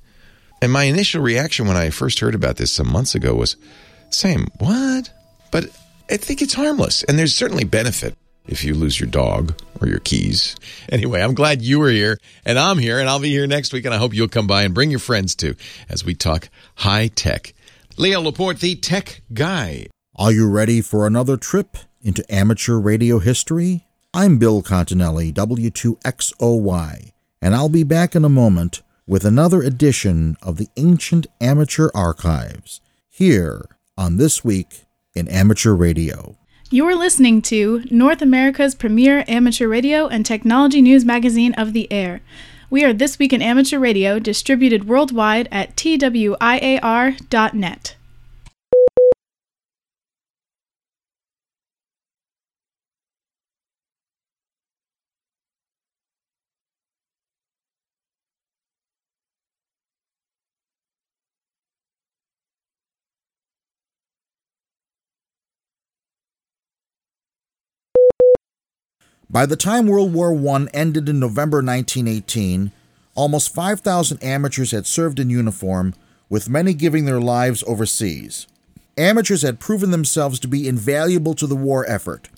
J: And my initial reaction when I first heard about this some months ago was, "Same, what?" But I think it's harmless, and there's certainly benefit if you lose your dog or your keys. Anyway, I'm glad you were here and I'm here and I'll be here next week and I hope you'll come by and bring your friends too as we talk high tech. Leo Laporte, the tech guy.
L: Are you ready for another trip into amateur radio history? I'm Bill Continelli, W2XOY, and I'll be back in a moment with another edition of the Ancient Amateur Archives here on This Week in Amateur Radio.
H: You're listening to North America's premier amateur radio and technology news magazine of the air. We are This Week in Amateur Radio, distributed worldwide at twiar.net.
L: By the time World War I ended in November 1918, almost 5,000 amateurs had served in uniform, with many giving their lives overseas. Amateurs had proven themselves to be invaluable to the war effort.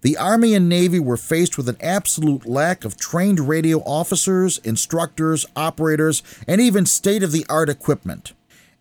L: The Army and Navy were faced with an absolute lack of trained radio officers, instructors, operators, and even state of the art equipment.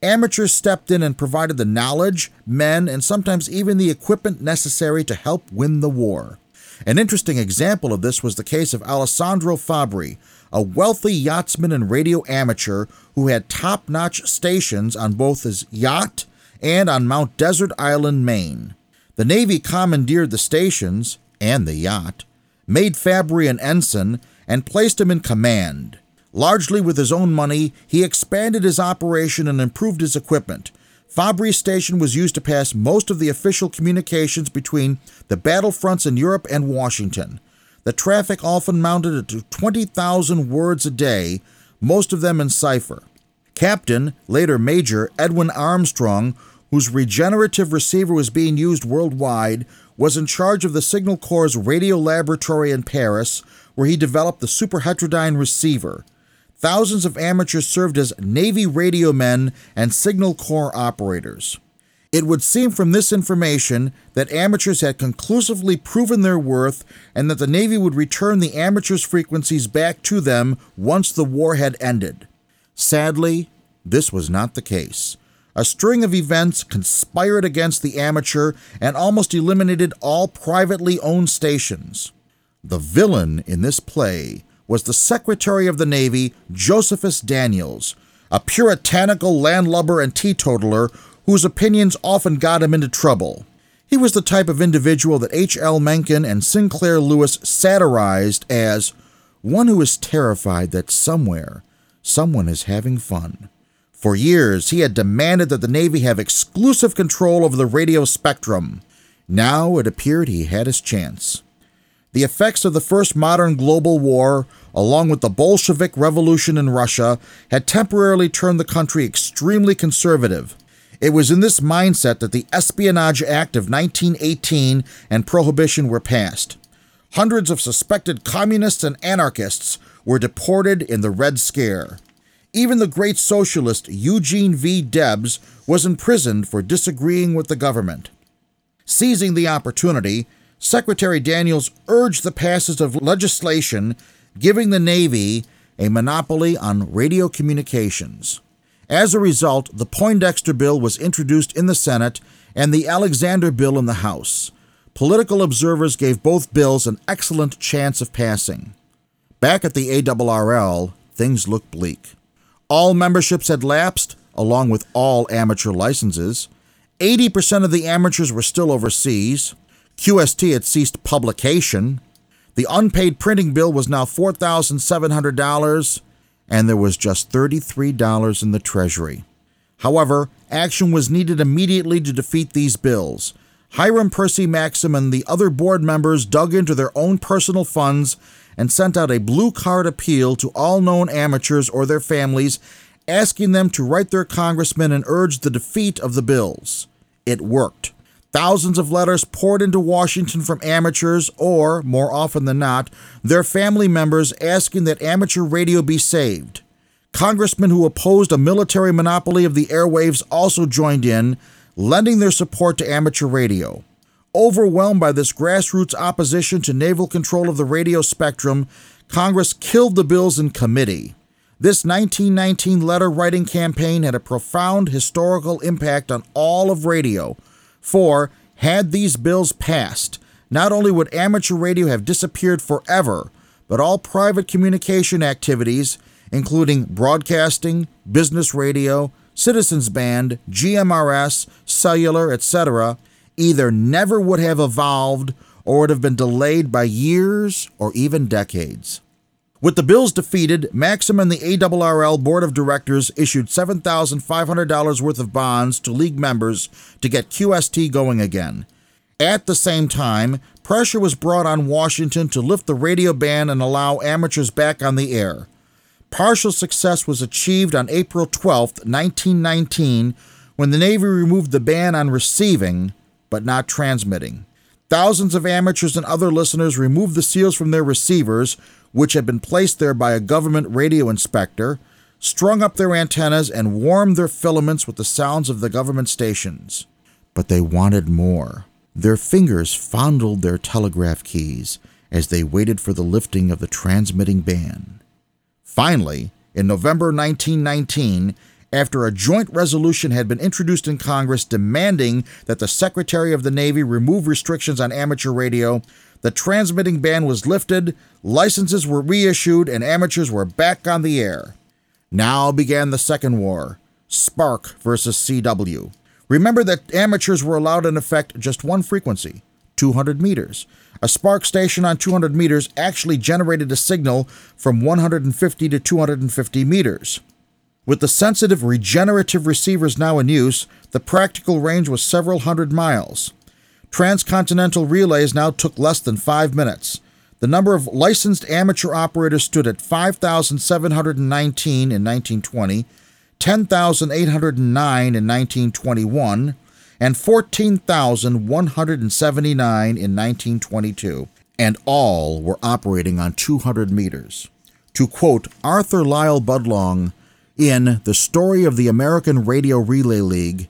L: Amateurs stepped in and provided the knowledge, men, and sometimes even the equipment necessary to help win the war. An interesting example of this was the case of Alessandro Fabbri, a wealthy yachtsman and radio amateur who had top notch stations on both his yacht and on Mount Desert Island, Maine. The Navy commandeered the stations and the yacht, made Fabbri an ensign, and placed him in command. Largely with his own money, he expanded his operation and improved his equipment, Fabbri Station was used to pass most of the official communications between the battlefronts in Europe and Washington. The traffic often mounted to 20,000 words a day, most of them in cipher. Captain, later Major, Edwin Armstrong, whose regenerative receiver was being used worldwide, was in charge of the Signal Corps' radio laboratory in Paris, where he developed the superheterodyne receiver. Thousands of amateurs served as Navy radio men and Signal Corps operators. It would seem from this information that amateurs had conclusively proven their worth and that the Navy would return the amateurs' frequencies back to them once the war had ended. Sadly, this was not the case. A string of events conspired against the amateur and almost eliminated all privately owned stations. The villain in this play was the Secretary of the Navy, Josephus Daniels, a puritanical landlubber and teetotaler whose opinions often got him into trouble. He was the type of individual that H. L. Mencken and Sinclair Lewis satirized as one who is terrified that somewhere someone is having fun. For years, he had demanded that the Navy have exclusive control over the radio spectrum. Now it appeared he had his chance. The effects of the first modern global war, along with the Bolshevik Revolution in Russia, had temporarily turned the country extremely conservative. It was in this mindset that the Espionage Act of 1918 and Prohibition were passed. Hundreds of suspected communists and anarchists were deported in the Red Scare. Even the great socialist Eugene V. Debs was imprisoned for disagreeing with the government. Seizing the opportunity, Secretary Daniels urged the passage of legislation giving the Navy a monopoly on radio communications. As a result, the Poindexter Bill was introduced in the Senate and the Alexander Bill in the House. Political observers gave both bills an excellent chance of passing. Back at the ARRL, things looked bleak. All memberships had lapsed, along with all amateur licenses. 80% of the amateurs were still overseas. QST had ceased publication. The unpaid printing bill was now $4,700, and there was just $33 in the Treasury. However, action was needed immediately to defeat these bills. Hiram Percy Maxim and the other board members dug into their own personal funds and sent out a blue card appeal to all known amateurs or their families, asking them to write their congressmen and urge the defeat of the bills. It worked. Thousands of letters poured into Washington from amateurs, or, more often than not, their family members asking that amateur radio be saved. Congressmen who opposed a military monopoly of the airwaves also joined in, lending their support to amateur radio. Overwhelmed by this grassroots opposition to naval control of the radio spectrum, Congress killed the bills in committee. This 1919 letter writing campaign had a profound historical impact on all of radio for, had these bills passed, not only would amateur radio have disappeared forever, but all private communication activities, including broadcasting, business radio, citizens band, GMRS, cellular, etc., either never would have evolved or would have been delayed by years or even decades. With the bills defeated, Maxim and the ARRL Board of Directors issued $7,500 worth of bonds to league members to get QST going again. At the same time, pressure was brought on Washington to lift the radio ban and allow amateurs back on the air. Partial success was achieved on April 12, 1919, when the Navy removed the ban on receiving, but not transmitting. Thousands of amateurs and other listeners removed the seals from their receivers, which had been placed there by a government radio inspector, strung up their antennas, and warmed their filaments with the sounds of the government stations. But they wanted more. Their fingers fondled their telegraph keys as they waited for the lifting of the transmitting ban. Finally, in November 1919, after a joint resolution had been introduced in Congress demanding that the Secretary of the Navy remove restrictions on amateur radio, the transmitting ban was lifted, licenses were reissued, and amateurs were back on the air. Now began the Second War Spark versus CW. Remember that amateurs were allowed in effect just one frequency 200 meters. A spark station on 200 meters actually generated a signal from 150 to 250 meters. With the sensitive regenerative receivers now in use, the practical range was several hundred miles. Transcontinental relays now took less than five minutes. The number of licensed amateur operators stood at 5,719 in 1920, 10,809 in 1921, and 14,179 in 1922, and all were operating on 200 meters. To quote Arthur Lyle Budlong in The Story of the American Radio Relay League,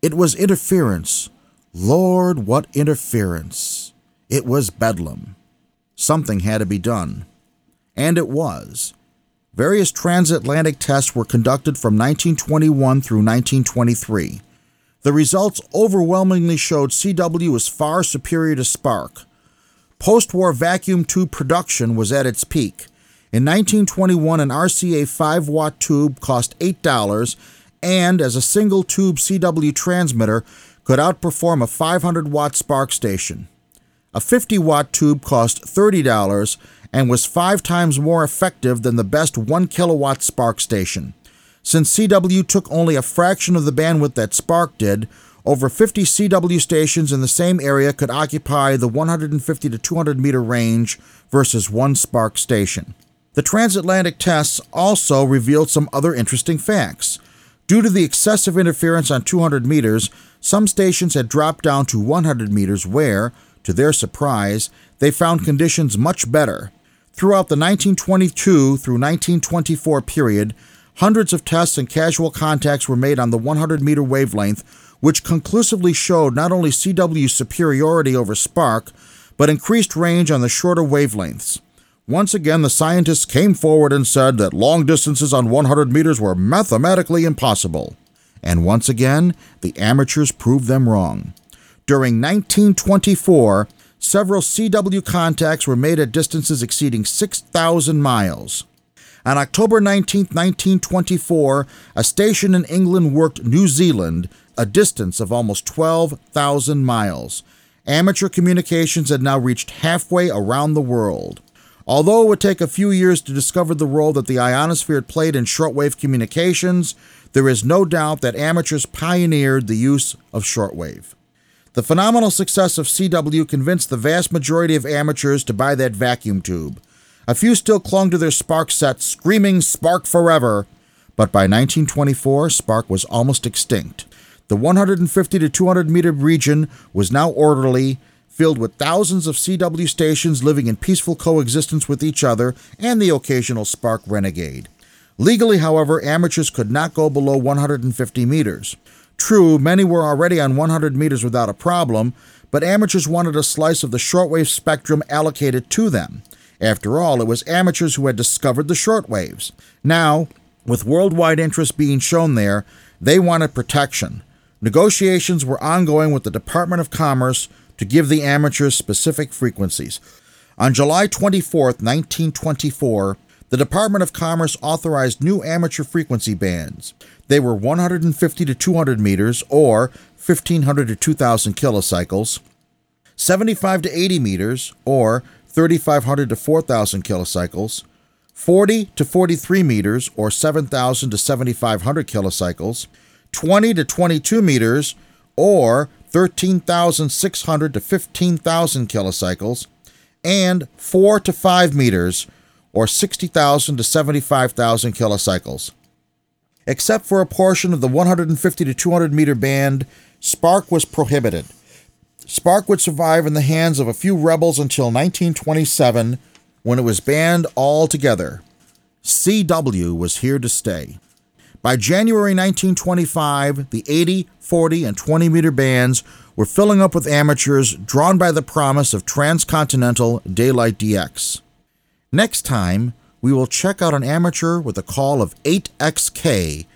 L: it was interference. Lord, what interference! It was bedlam. Something had to be done. And it was. Various transatlantic tests were conducted from 1921 through 1923. The results overwhelmingly showed CW was far superior to Spark. Post war vacuum tube production was at its peak. In 1921, an RCA 5 watt tube cost $8, and as a single tube CW transmitter, could outperform a 500 watt Spark station. A 50 watt tube cost $30 and was five times more effective than the best 1 kilowatt Spark station. Since CW took only a fraction of the bandwidth that Spark did, over 50 CW stations in the same area could occupy the 150 to 200 meter range versus one Spark station. The transatlantic tests also revealed some other interesting facts. Due to the excessive interference on 200 meters, some stations had dropped down to 100 meters where, to their surprise, they found conditions much better. Throughout the 1922 through 1924 period, hundreds of tests and casual contacts were made on the 100 meter wavelength, which conclusively showed not only CW's superiority over Spark, but increased range on the shorter wavelengths. Once again, the scientists came forward and said that long distances on 100 meters were mathematically impossible. And once again, the amateurs proved them wrong. During 1924, several CW contacts were made at distances exceeding 6,000 miles. On October 19, 1924, a station in England worked New Zealand, a distance of almost 12,000 miles. Amateur communications had now reached halfway around the world. Although it would take a few years to discover the role that the ionosphere played in shortwave communications, there is no doubt that amateurs pioneered the use of shortwave. The phenomenal success of CW convinced the vast majority of amateurs to buy that vacuum tube. A few still clung to their Spark sets, screaming Spark forever, but by 1924, Spark was almost extinct. The 150 to 200 meter region was now orderly, filled with thousands of CW stations living in peaceful coexistence with each other and the occasional spark renegade. Legally, however, amateurs could not go below 150 meters. True, many were already on 100 meters without a problem, but amateurs wanted a slice of the shortwave spectrum allocated to them. After all, it was amateurs who had discovered the shortwaves. Now, with worldwide interest being shown there, they wanted protection. Negotiations were ongoing with the Department of Commerce to give the amateurs specific frequencies. On July 24, 1924, the Department of Commerce authorized new amateur frequency bands. They were 150 to 200 meters, or 1500 to 2000 kilocycles, 75 to 80 meters, or 3500 to 4000 kilocycles, 40 to 43 meters, or 7000 to 7500 kilocycles, 20 to 22 meters, or 13,600 to 15,000 kilocycles, and 4 to 5 meters, or 60,000 to 75,000 kilocycles. Except for a portion of the 150 to 200 meter band, Spark was prohibited. Spark would survive in the hands of a few rebels until 1927 when it was banned altogether. CW was here to stay. By January 1925, the 80, 40, and 20 meter bands were filling up with amateurs drawn by the promise of transcontinental daylight DX. Next time, we will check out an amateur with a call of 8XK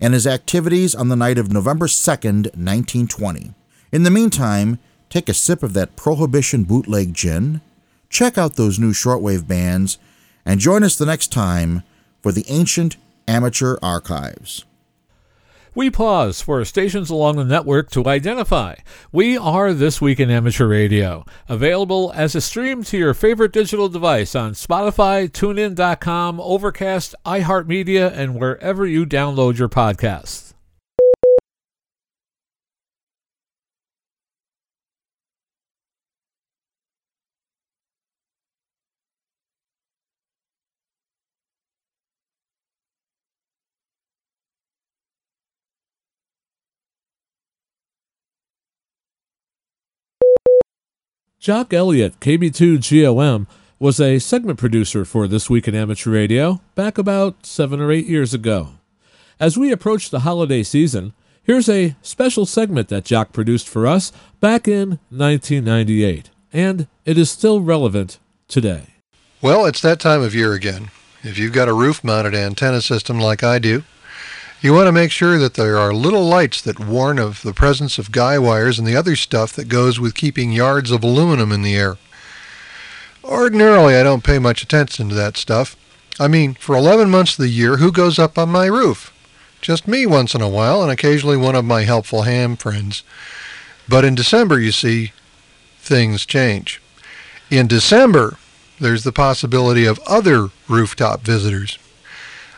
L: and his activities on the night of November 2nd, 1920. In the meantime, take a sip of that Prohibition bootleg gin, check out those new shortwave bands, and join us the next time for the Ancient Amateur Archives.
A: We pause for stations along the network to identify. We are This Week in Amateur Radio, available as a stream to your favorite digital device on Spotify, TuneIn.com, Overcast, iHeartMedia, and wherever you download your podcasts. Jock Elliott, KB2GOM, was a segment producer for This Week in Amateur Radio back about seven or eight years ago. As we approach the holiday season, here's a special segment that Jock produced for us back in 1998, and it is still relevant today.
M: Well, it's that time of year again. If you've got a roof mounted antenna system like I do, you want to make sure that there are little lights that warn of the presence of guy wires and the other stuff that goes with keeping yards of aluminum in the air. Ordinarily, I don't pay much attention to that stuff. I mean, for 11 months of the year, who goes up on my roof? Just me once in a while, and occasionally one of my helpful ham friends. But in December, you see, things change. In December, there's the possibility of other rooftop visitors.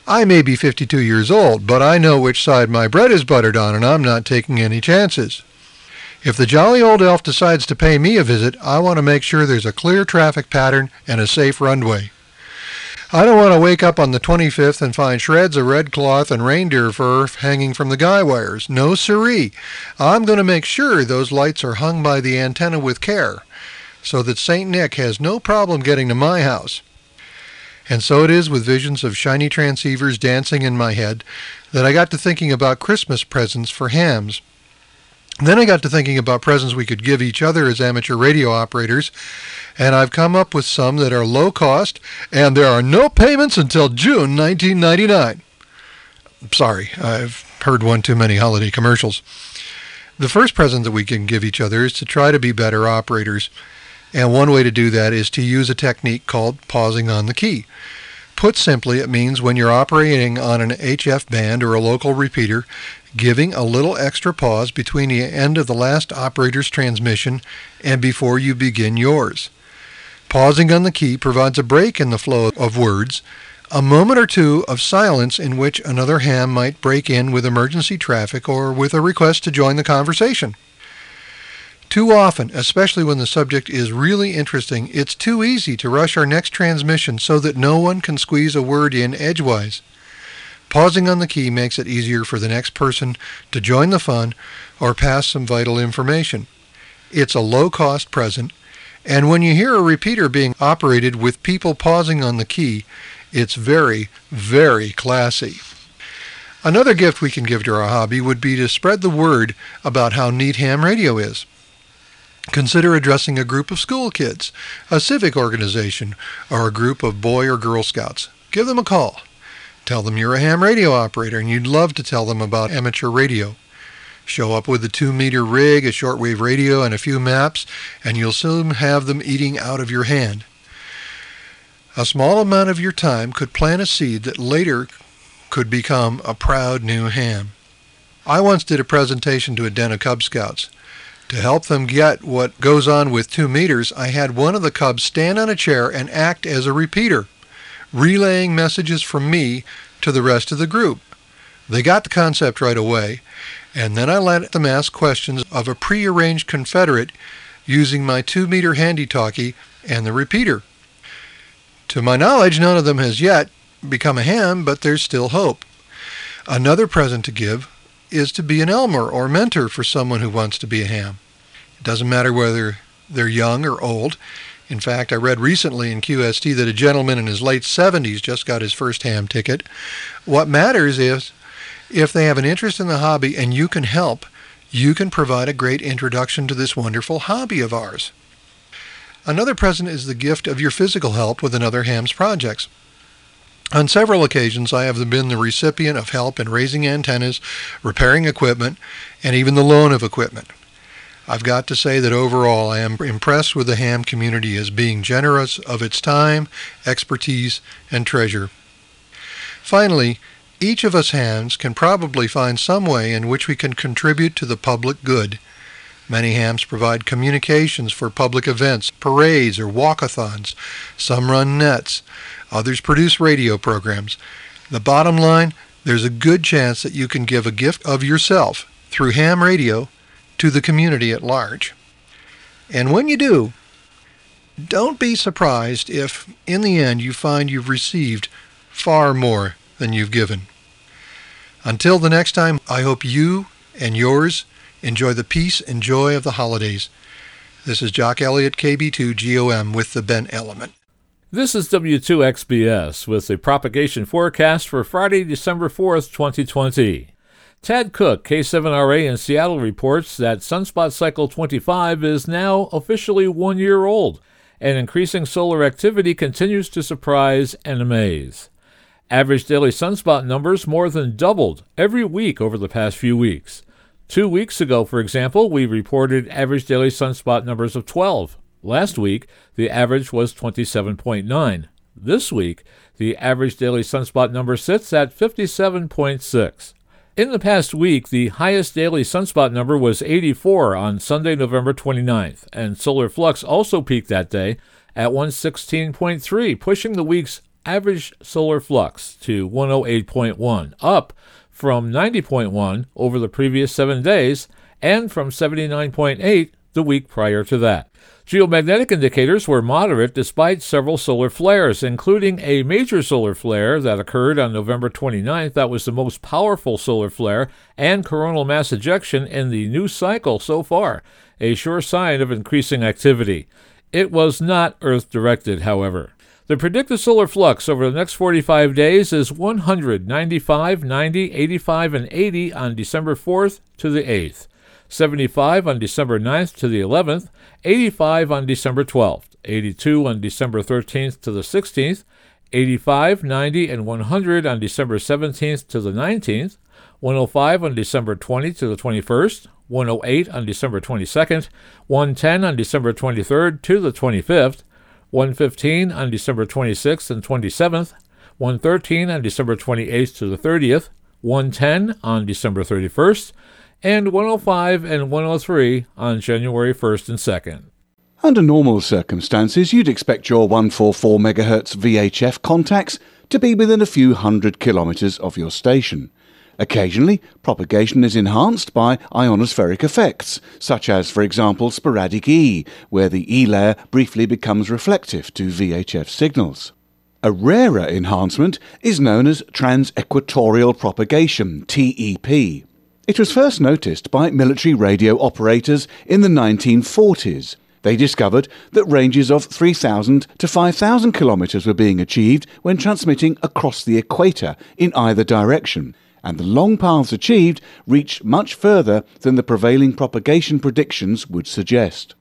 M: I may be 52 years old, but I know which side my bread is buttered on, and I'm not taking any chances. If the jolly old elf decides to pay me a visit, I want to make sure there's a clear traffic pattern and a safe runway. I don't want to wake up on the 25th and find shreds of red cloth and reindeer fur hanging from the guy wires. No siree. I'm going to make sure those lights are hung by the antenna with care so that St. Nick has no problem getting to my house. And so it is with visions of shiny transceivers dancing in my head that I got to thinking about Christmas presents for hams. Then I got to thinking about presents we could give each other as amateur radio operators, and I've come up with some that are low cost, and there are no payments until June 1999. Sorry, I've heard one too many holiday commercials. The first present that we can give each other is to try to be better operators, and one way to do that is to use a technique called pausing on the key. Put simply, it means when you're operating on an HF band or a local repeater, giving a little extra pause between the end of the last operator's transmission and before you begin yours. Pausing on the key provides a break in the flow of words, a moment or two of silence in which another ham might break in with emergency traffic or with a request to join the conversation. Too often, especially when the subject is really interesting, it's too easy to rush our next transmission so that no one can squeeze a word in edgewise. Pausing on the key makes it easier for the next person to join the fun or pass some vital information. It's a low-cost present, and when you hear a repeater being operated with people pausing on the key, it's very, very classy. Another gift we can give to our hobby would be to spread the word about how neat ham radio is. Consider addressing a group of school kids, a civic organization, or a group of Boy or Girl Scouts. Give them a call. Tell them you're a ham radio operator and you'd love to tell them about amateur radio. Show up with a two meter rig, a shortwave radio, and a few maps, and you'll soon have them eating out of your hand. A small amount of your time could plant a seed that later could become a proud new ham. I once did a presentation to a den of Cub Scouts. To help them get what goes on with two meters, I had one of the Cubs stand on a chair and act as a repeater relaying messages from me to the rest of the group. They got the concept right away, and then I let them ask questions of a prearranged Confederate using my two meter handy talkie and the repeater. To my knowledge, none of them has yet become a ham, but there's still hope. Another present to give is to be an Elmer or mentor for someone who wants to be a ham. It doesn't matter whether they're young or old. In fact, I read recently in QST that a gentleman in his late 70s just got his first ham ticket. What matters is if they have an interest in the hobby and you can help, you can provide a great introduction to this wonderful hobby of ours. Another present is the gift of your physical help with another ham's projects. On several occasions, I have been the recipient of help in raising antennas, repairing equipment, and even the loan of equipment. I've got to say that overall I am impressed with the ham community as being generous of its time, expertise, and treasure. Finally, each of us hams can probably find some way in which we can contribute to the public good. Many hams provide communications for public events, parades, or walkathons. Some run nets. Others produce radio programs. The bottom line, there's a good chance that you can give a gift of yourself through ham radio to the community at large. And when you do, don't be surprised if, in the end, you find you've received far more than you've given. Until the next time, I hope you and yours enjoy the peace and joy of the holidays. This is Jock Elliott, KB2GOM, with the Ben Element.
A: This is W2XBS with the propagation forecast for Friday, December 4th, 2020. Tad Cook, K7RA in Seattle, reports that Sunspot Cycle 25 is now officially one year old, and increasing solar activity continues to surprise and amaze. Average daily sunspot numbers more than doubled every week over the past few weeks. Two weeks ago, for example, we reported average daily sunspot numbers of 12. Last week, the average was 27.9. This week, the average daily sunspot number sits at 57.6. In the past week, the highest daily sunspot number was 84 on Sunday, November 29th, and solar flux also peaked that day at 116.3, pushing the week's average solar flux to 108.1, up from 90.1 over the previous seven days and from 79.8 the week prior to that. Geomagnetic indicators were moderate despite several solar flares, including a major solar flare that occurred on November 29th. That was the most powerful solar flare and coronal mass ejection in the new cycle so far, a sure sign of increasing activity. It was not Earth directed, however. The predicted solar flux over the next 45 days is 100, 95, 90, 85, and 80 on December 4th to the 8th. 75 on December 9th to the 11th, 85 on December 12th, 82 on December 13th to the 16th, 85, 90, and 100 on December 17th to the 19th, 105 on December 20 to the 21st, 108 on December 22nd, 110 on December 23rd to the 25th, 115 on December 26th and 27th, 113 on December 28th to the 30th, 110 on December 31st, and 105 and 103 on January 1st and 2nd.
N: Under normal circumstances, you'd expect your 144 MHz VHF contacts to be within a few hundred kilometers of your station. Occasionally, propagation is enhanced by ionospheric effects, such as, for example, sporadic E, where the E layer briefly becomes reflective to VHF signals. A rarer enhancement is known as transequatorial propagation, TEP. It was first noticed by military radio operators in the 1940s. They discovered that ranges of 3,000 to 5,000 kilometers were being achieved when transmitting across the equator in either direction, and the long paths achieved reached much further than the prevailing propagation predictions would suggest.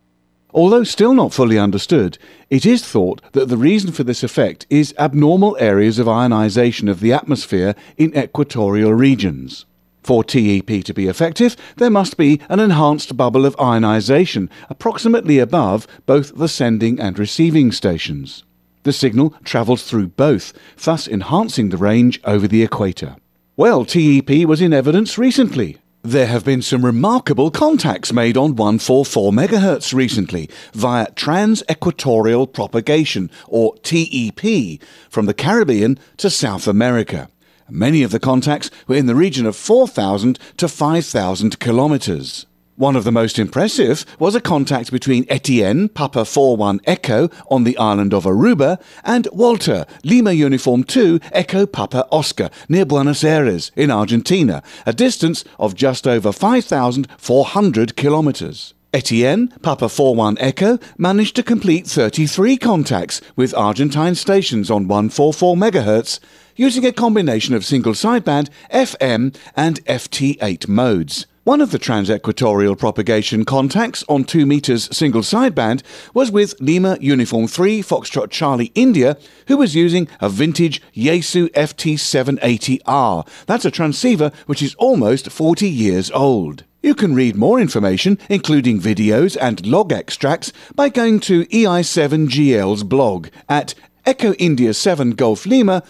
N: Although still not fully understood, it is thought that the reason for this effect is abnormal areas of ionization of the atmosphere in equatorial regions. For TEP to be effective, there must be an enhanced bubble of ionization approximately above both the sending and receiving stations. The signal travels through both, thus enhancing the range over the equator. Well, TEP was in evidence recently. There have been some remarkable contacts made on 144 MHz recently via trans-equatorial propagation, or TEP, from the Caribbean to South America. Many of the contacts were in the region of 4,000 to 5,000 kilometers. One of the most impressive was a contact between Etienne, Papa 41 Echo, on the island of Aruba, and Walter, Lima Uniform 2, Echo Papa Oscar, near Buenos Aires, in Argentina, a distance of just over 5,400 kilometers. Etienne, Papa 41 Echo, managed to complete 33 contacts with Argentine stations on 144 MHz using a combination of single sideband, FM, and FT8 modes. One of the trans-equatorial propagation contacts on 2 meters single sideband was with Lima Uniform 3 Foxtrot Charlie India, who was using a vintage Yaesu FT780R. That's a transceiver which is almost 40 years old. You can read more information, including videos and log extracts, by going to EI7GL's blog at Echo India 7 Golf Lima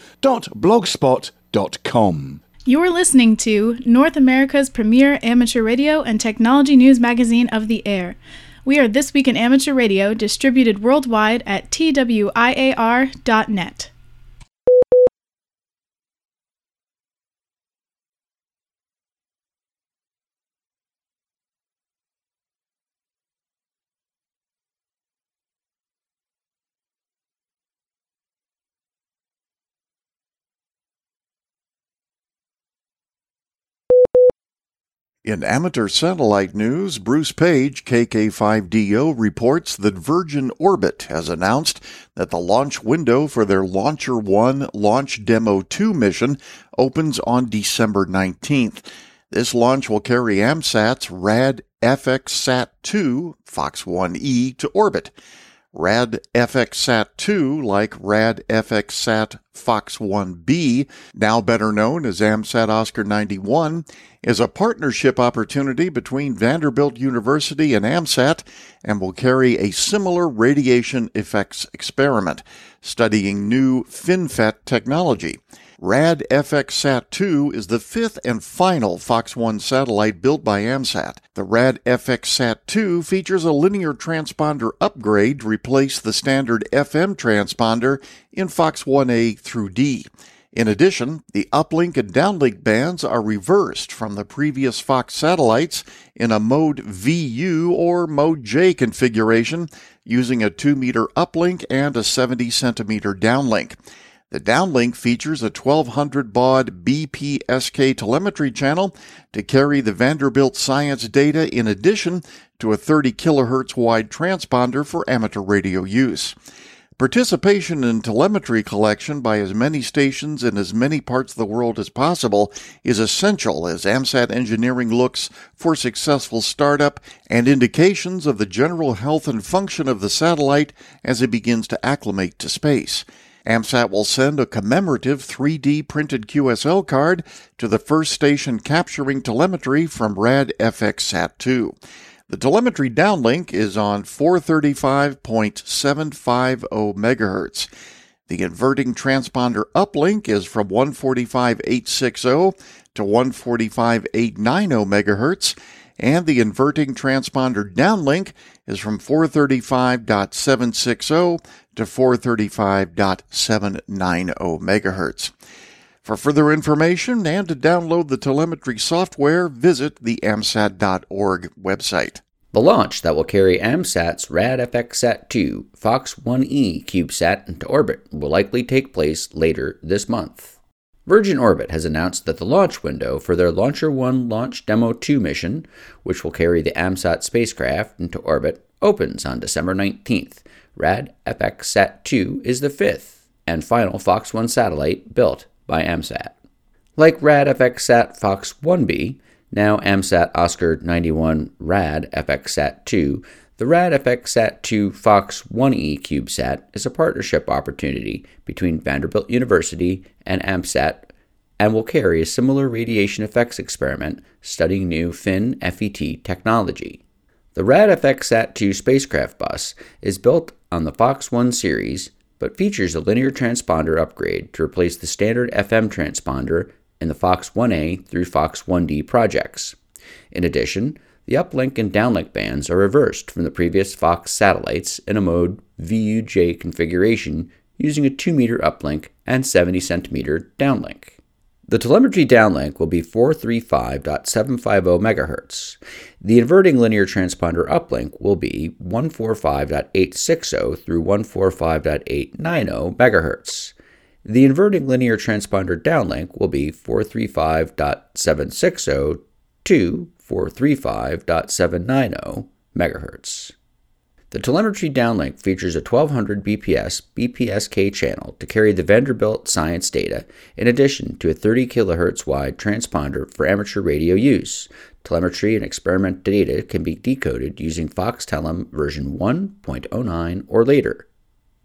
H: You're listening to North America's premier amateur radio and technology news magazine of the air. We are This Week in Amateur Radio, distributed worldwide at twiar.net.
G: In amateur satellite news, Bruce Paige, KK5DO, reports that Virgin Orbit has announced that the launch window for their Launcher 1 Launch Demo 2 mission opens on December 19th. This launch will carry AMSAT's RAD FX Sat 2 Fox 1E to orbit. Rad FXSat 2, like Rad FXSat Fox 1B, now better known as AMSAT Oscar 91, is a partnership opportunity between Vanderbilt University and AMSAT and will carry a similar radiation effects experiment, studying new FinFET technology. RAD FXSat 2 is the fifth and final Fox 1 satellite built by AMSAT. The RAD FXSat 2 features a linear transponder upgrade to replace the standard FM transponder in Fox 1A through D. In addition, the uplink and downlink bands are reversed from the previous Fox satellites in a Mode VU or Mode J configuration using a 2 meter uplink and a 70 centimeter downlink. The downlink features a 1200 baud BPSK telemetry channel to carry the Vanderbilt science data in addition to a 30 kilohertz wide transponder for amateur radio use. Participation in telemetry collection by as many stations in as many parts of the world as possible is essential as AMSAT engineering looks for successful startup and indications of the general health and function of the satellite as it begins to acclimate to space. AMSAT will send a commemorative 3D printed QSL card to the first station capturing telemetry from RAD FXSat 2. The telemetry downlink is on 435.750 MHz. The inverting transponder uplink is from 145.860 to 145.890 MHz, and the inverting transponder downlink is from 435.760 to 435.790 MHz. For further information and to download the telemetry software, visit the AMSAT.org website.
D: The launch that will carry AMSAT's RAD-FXSat 2 Fox 1E CubeSat into orbit will likely take place later this month. Virgin Orbit has announced that the launch window for their Launcher 1 Launch Demo 2 mission, which will carry the AMSAT spacecraft into orbit, opens on December 19th. RAD-FXSat 2 is the fifth and final Fox 1 satellite built by AMSAT. Like RAD-FXSat Fox 1B, now AMSAT Oscar 91 RAD FXSat 2, the RAD FXSat 2 Fox 1E CubeSat is a partnership opportunity between Vanderbilt University and AMSAT and will carry a similar radiation effects experiment studying new FIN FET technology. The RAD FXSat 2 spacecraft bus is built on the Fox 1 series but features a linear transponder upgrade to replace the standard FM transponder in the Fox 1A through Fox 1D projects. In addition, the uplink and downlink bands are reversed from the previous Fox satellites in a mode VUJ configuration using a 2 meter uplink and 70 centimeter downlink. The telemetry downlink will be 435.750 MHz. The inverting linear transponder uplink will be 145.860 through 145.890 MHz. The inverting linear transponder downlink will be 435.760 to 435.790 MHz. The telemetry downlink features a 1200 BPS BPSK channel to carry the Vanderbilt science data, in addition to a 30 kHz wide transponder for amateur radio use. Telemetry and experiment data can be decoded using Foxtelem version 1.09 or later.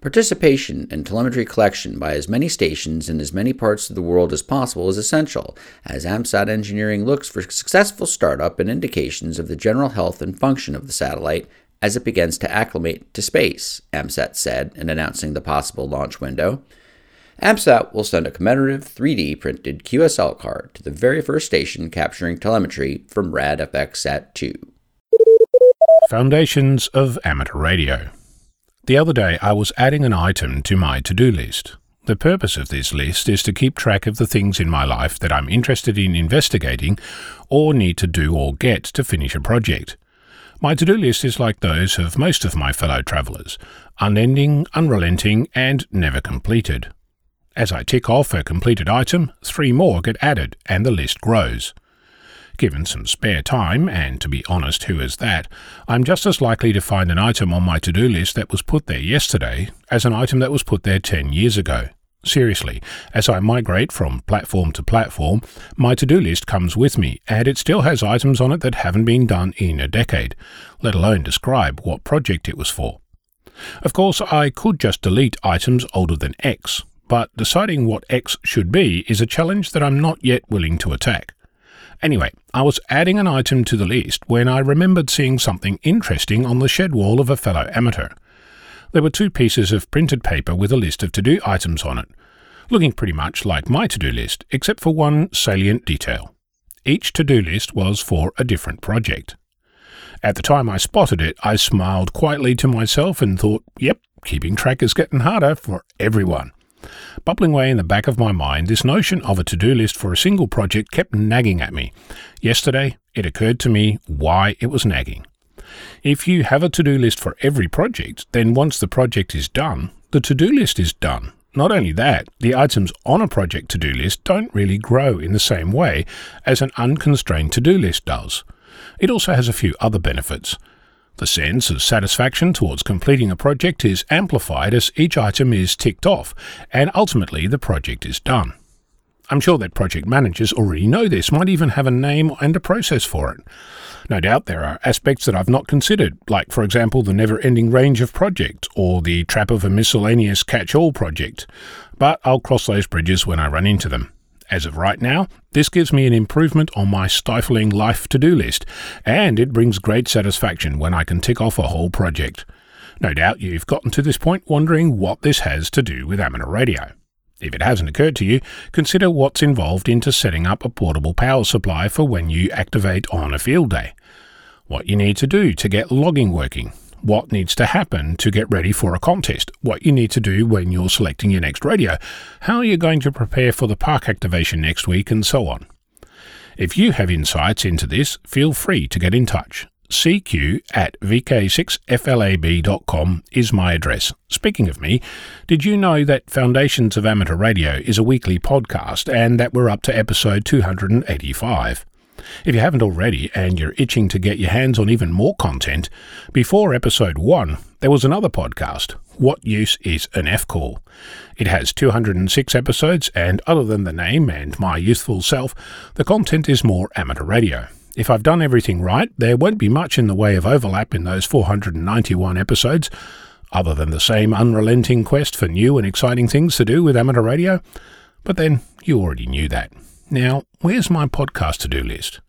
D: Participation in telemetry collection by as many stations in as many parts of the world as possible is essential, as AMSAT engineering looks for successful startup and indications of the general health and function of the satellite as it begins to acclimate to space, AMSAT said in announcing the possible launch window. AMSAT will send a commemorative 3D printed QSL card to the very first station capturing telemetry from RAD FXSat 2.
O: Foundations of Amateur Radio. The other day I was adding an item to my to do list. The purpose of this list is to keep track of the things in my life that I'm interested in investigating or need to do or get to finish a project. My to do list is like those of most of my fellow travellers unending, unrelenting, and never completed. As I tick off a completed item, three more get added, and the list grows. Given some spare time, and to be honest, who is that, I'm just as likely to find an item on my to do list that was put there yesterday as an item that was put there 10 years ago. Seriously, as I migrate from platform to platform, my to do list comes with me, and it still has items on it that haven't been done in a decade, let alone describe what project it was for. Of course, I could just delete items older than X, but deciding what X should be is a challenge that I'm not yet willing to attack. Anyway, I was adding an item to the list when I remembered seeing something interesting on the shed wall of a fellow amateur. There were two pieces of printed paper with a list of to do items on it, looking pretty much like my to do list, except for one salient detail. Each to do list was for a different project. At the time I spotted it, I smiled quietly to myself and thought, yep, keeping track is getting harder for everyone. Bubbling away in the back of my mind, this notion of a to do list for a single project kept nagging at me. Yesterday, it occurred to me why it was nagging. If you have a to do list for every project, then once the project is done, the to do list is done. Not only that, the items on a project to do list don't really grow in the same way as an unconstrained to do list does. It also has a few other benefits. The sense of satisfaction towards completing a project is amplified as each item is ticked off, and ultimately the project is done. I'm sure that project managers already know this, might even have a name and a process for it. No doubt there are aspects that I've not considered, like, for example, the never ending range of projects or the trap of a miscellaneous catch all project, but I'll cross those bridges when I run into them. As of right now, this gives me an improvement on my stifling life to do list, and it brings great satisfaction when I can tick off a whole project. No doubt you've gotten to this point wondering what this has to do with amateur radio. If it hasn't occurred to you, consider what's involved into setting up a portable power supply for when you activate on a field day. What you need to do to get logging working, what needs to happen to get ready for a contest, what you need to do when you're selecting your next radio, how you're going to prepare for the park activation next week, and so on. If you have insights into this, feel free to get in touch cq at vk6flab.com is my address. Speaking of me, did you know that Foundations of Amateur Radio is a weekly podcast and that we're up to episode 285? If you haven't already and you're itching to get your hands on even more content, before episode 1, there was another podcast, What Use is an F Call? It has 206 episodes, and other than the name and my youthful self, the content is more amateur radio. If I've done everything right, there won't be much in the way of overlap in those 491 episodes, other than the same unrelenting quest for new and exciting things to do with amateur radio. But then, you already knew that. Now, where's my podcast to do list?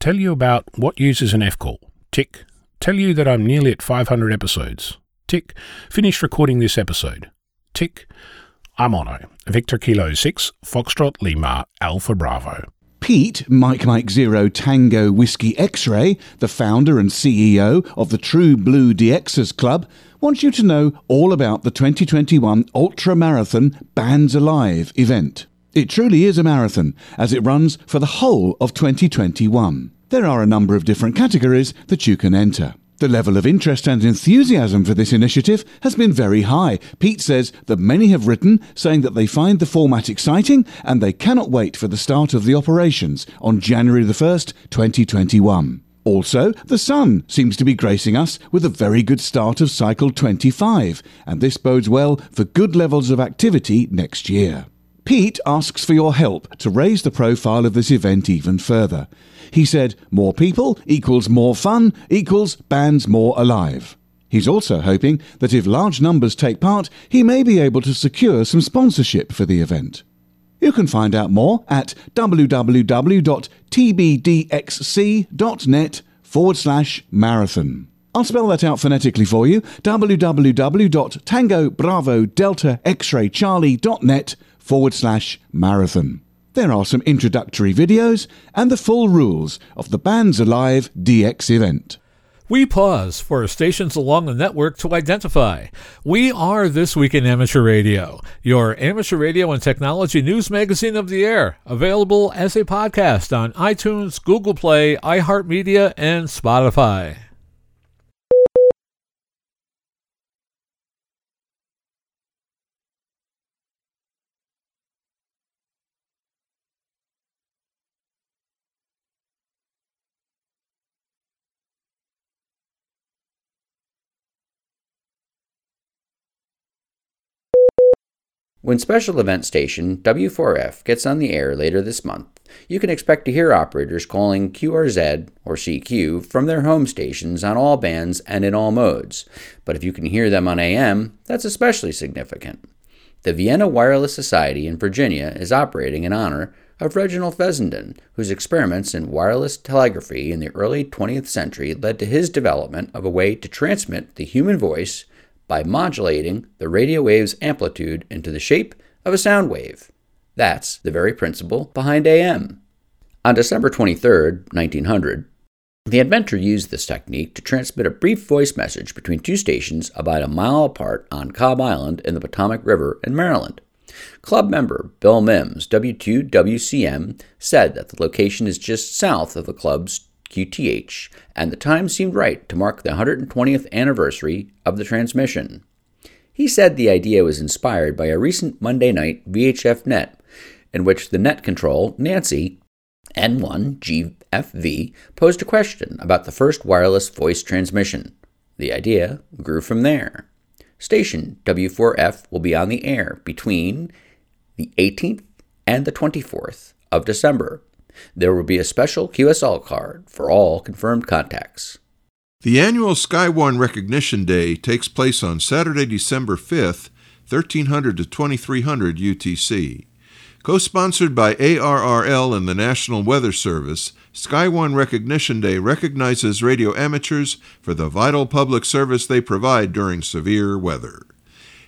O: Tell you about what uses an F call. Tick. Tell you that I'm nearly at 500 episodes. Tick. Finished recording this episode. Tick. I'm Onno. Victor Kilo 6, Foxtrot Lima, Alpha Bravo.
N: Pete, Mike Mike Zero Tango Whiskey X Ray, the founder and CEO of the True Blue DXers Club, wants you to know all about the 2021 Ultra Marathon Bands Alive event. It truly is a marathon, as it runs for the whole of 2021. There are a number of different categories that you can enter. The level of interest and enthusiasm for this initiative has been very high. Pete says that many have written saying that they find the format exciting and they cannot wait for the start of the operations on January the 1st, 2021. Also, the sun seems to be gracing us with a very good start of cycle 25, and this bodes well for good levels of activity next year. Pete asks for your help to raise the profile of this event even further. He said, more people equals more fun equals bands more alive. He's also hoping that if large numbers take part, he may be able to secure some sponsorship for the event. You can find out more at www.tbdxc.net forward slash marathon. I'll spell that out phonetically for you www.tango bravo delta x-ray charlie.net forward slash marathon. There are some introductory videos and the full rules of the Bands Alive DX event.
A: We pause for stations along the network to identify. We are This Week in Amateur Radio, your amateur radio and technology news magazine of the air, available as a podcast on iTunes, Google Play, iHeartMedia, and Spotify.
D: When Special Event Station W4F gets on the air later this month, you can expect to hear operators calling QRZ or CQ from their home stations on all bands and in all modes. But if you can hear them on AM, that's especially significant. The Vienna Wireless Society in Virginia is operating in honor of Reginald Fessenden, whose experiments in wireless telegraphy in the early 20th century led to his development of a way to transmit the human voice by modulating the radio wave's amplitude into the shape of a sound wave. That's the very principle behind AM. On December 23, 1900, the inventor used this technique to transmit a brief voice message between two stations about a mile apart on Cobb Island in the Potomac River in Maryland. Club member Bill Mims, W2WCM, said that the location is just south of the club's QTH, and the time seemed right to mark the 120th anniversary of the transmission. He said the idea was inspired by a recent Monday night VHF net, in which the net control, Nancy, N1GFV, posed a question about the first wireless voice transmission. The idea grew from there. Station W4F will be on the air between the 18th and the 24th of December. There will be a special QSL card for all confirmed contacts.
F: The annual Skywarn Recognition Day takes place on Saturday, December 5th, 1300 to 2300 UTC. Co sponsored by ARRL and the National Weather Service, Skywarn Recognition Day recognizes radio amateurs for the vital public service they provide during severe weather.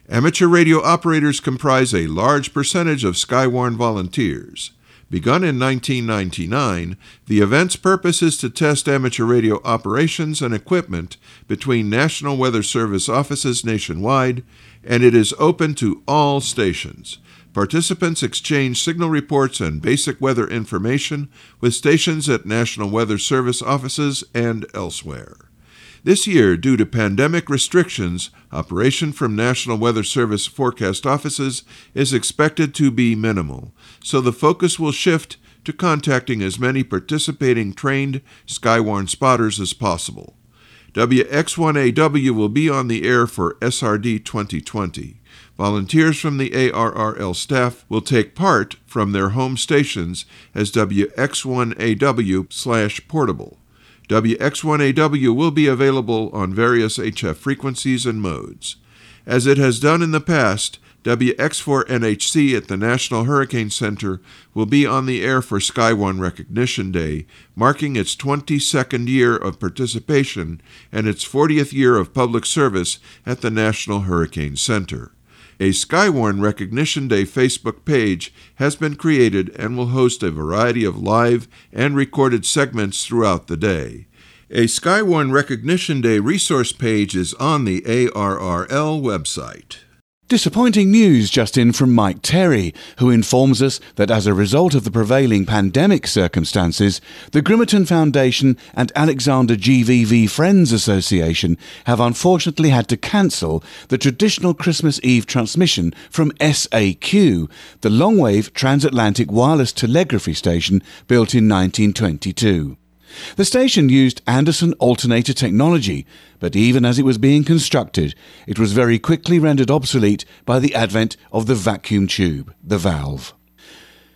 F: Amateur radio operators comprise a large percentage of Skywarn volunteers. Begun in 1999, the event's purpose is to test amateur radio operations and equipment between National Weather Service offices nationwide, and it is open to all stations. Participants exchange signal reports and basic weather information with stations at National Weather Service offices and elsewhere. This year, due to pandemic restrictions, operation from National Weather Service forecast offices is expected to be minimal, so the focus will shift to contacting as many participating trained Skywarn spotters as possible. WX1AW will be on the air for SRD 2020. Volunteers from the ARRL staff will take part from their home stations as WX1AW slash portable. WX1AW will be available on various HF frequencies and modes. As it has done in the past, WX4NHC at the National Hurricane Center will be on the air for Skywarn Recognition Day, marking its 22nd year of participation and its 40th year of public service at the National Hurricane Center. A Skywarn Recognition Day Facebook page has been created and will host a variety of live and recorded segments throughout the day. A Skywarn Recognition Day resource page is on the ARRL website.
N: Disappointing news just in from Mike Terry, who informs us that as a result of the prevailing pandemic circumstances, the Grimeton Foundation and Alexander GVV Friends Association have unfortunately had to cancel the traditional Christmas Eve transmission from SAQ, the long-wave transatlantic wireless telegraphy station built in 1922. The station used Alexanderson alternator technology, but even as it was being constructed, it was very quickly rendered obsolete by the advent of the vacuum tube, the valve.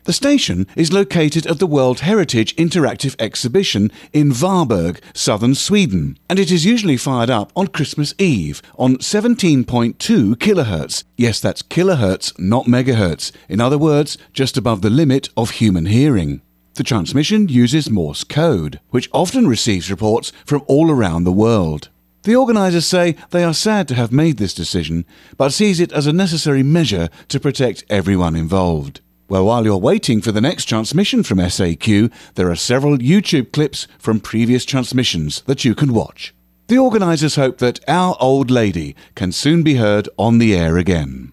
N: The station is located at the World Heritage Interactive Exhibition in Varberg, southern Sweden, and it is usually fired up on Christmas Eve on 17.2 kilohertz. Yes, that's kilohertz, not megahertz. In other words, just above the limit of human hearing. The transmission uses Morse code, which often receives reports from all around the world. The organisers say they are sad to have made this decision, but sees it as a necessary measure to protect everyone involved. Well, while you're waiting for the next transmission from SAQ, there are several YouTube clips from previous transmissions that you can watch. The organisers hope that Our Old Lady can soon be heard on the air again.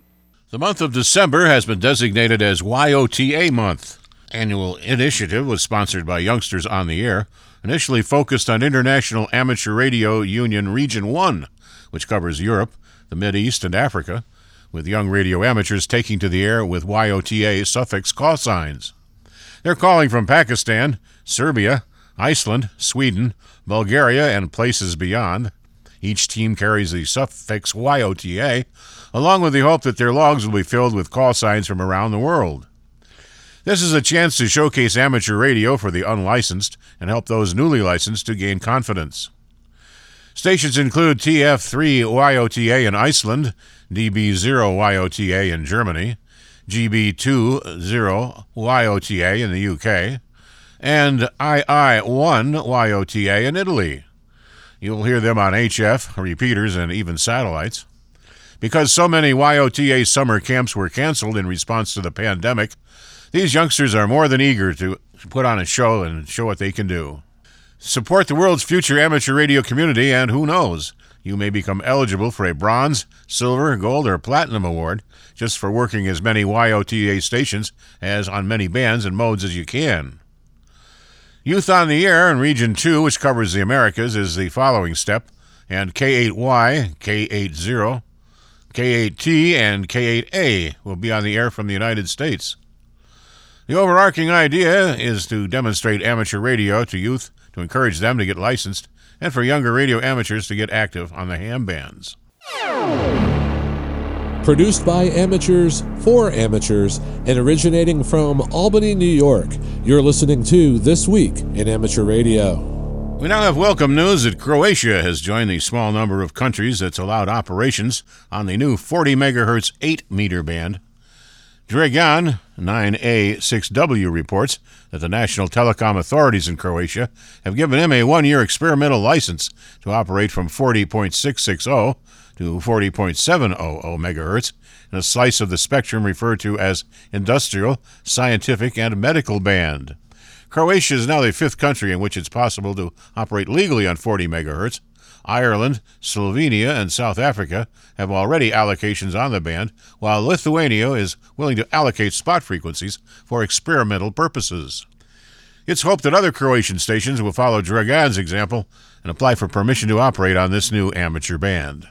C: The month of December has been designated as YOTA month annual initiative was sponsored by Youngsters on the Air, initially focused on International Amateur Radio Union Region 1, which covers Europe, the Mid East, and Africa, with young radio amateurs taking to the air with YOTA suffix call signs. They're calling from Pakistan, Serbia, Iceland, Sweden, Bulgaria, and places beyond. Each team carries the suffix YOTA, along with the hope that their logs will be filled with call signs from around the world. This is a chance to showcase amateur radio for the unlicensed and help those newly licensed to gain confidence. Stations include TF3 YOTA in Iceland, DB0 YOTA in Germany, GB20 YOTA in the UK, and II1 YOTA in Italy. You'll hear them on HF, repeaters, and even satellites. Because so many YOTA summer camps were canceled in response to the pandemic, these youngsters are more than eager to put on a show and show what they can do. Support the world's future amateur radio community, and who knows, You may become eligible for a bronze, silver, gold, or platinum award just for working as many YOTA stations as on many bands and modes as you can. Youth on the Air in Region 2, which covers the Americas, is the following step, and K8Y, K8O, K8T, and K8A will be on the air from the United States. The overarching idea is to demonstrate amateur radio to youth to encourage them to get licensed and for younger radio amateurs to get active on the ham bands.
A: Produced by amateurs for amateurs and originating from Albany, New York, you're listening to This Week in Amateur Radio.
C: We now have welcome news that Croatia has joined the small number of countries that's allowed operations on the new 40 megahertz 8 meter band. Dragan 9A6W reports that the national telecom authorities in Croatia have given him a one year experimental license to operate from 40.660 to 40.700 megahertz in a slice of the spectrum referred to as industrial, scientific, and medical band. Croatia is now the fifth country in which it's possible to operate legally on 40 megahertz. Ireland, Slovenia, and South Africa have already allocations on the band, while Lithuania is willing to allocate spot frequencies for experimental purposes. It's hoped that other Croatian stations will follow Dragan's example and apply for permission to operate on this new amateur band.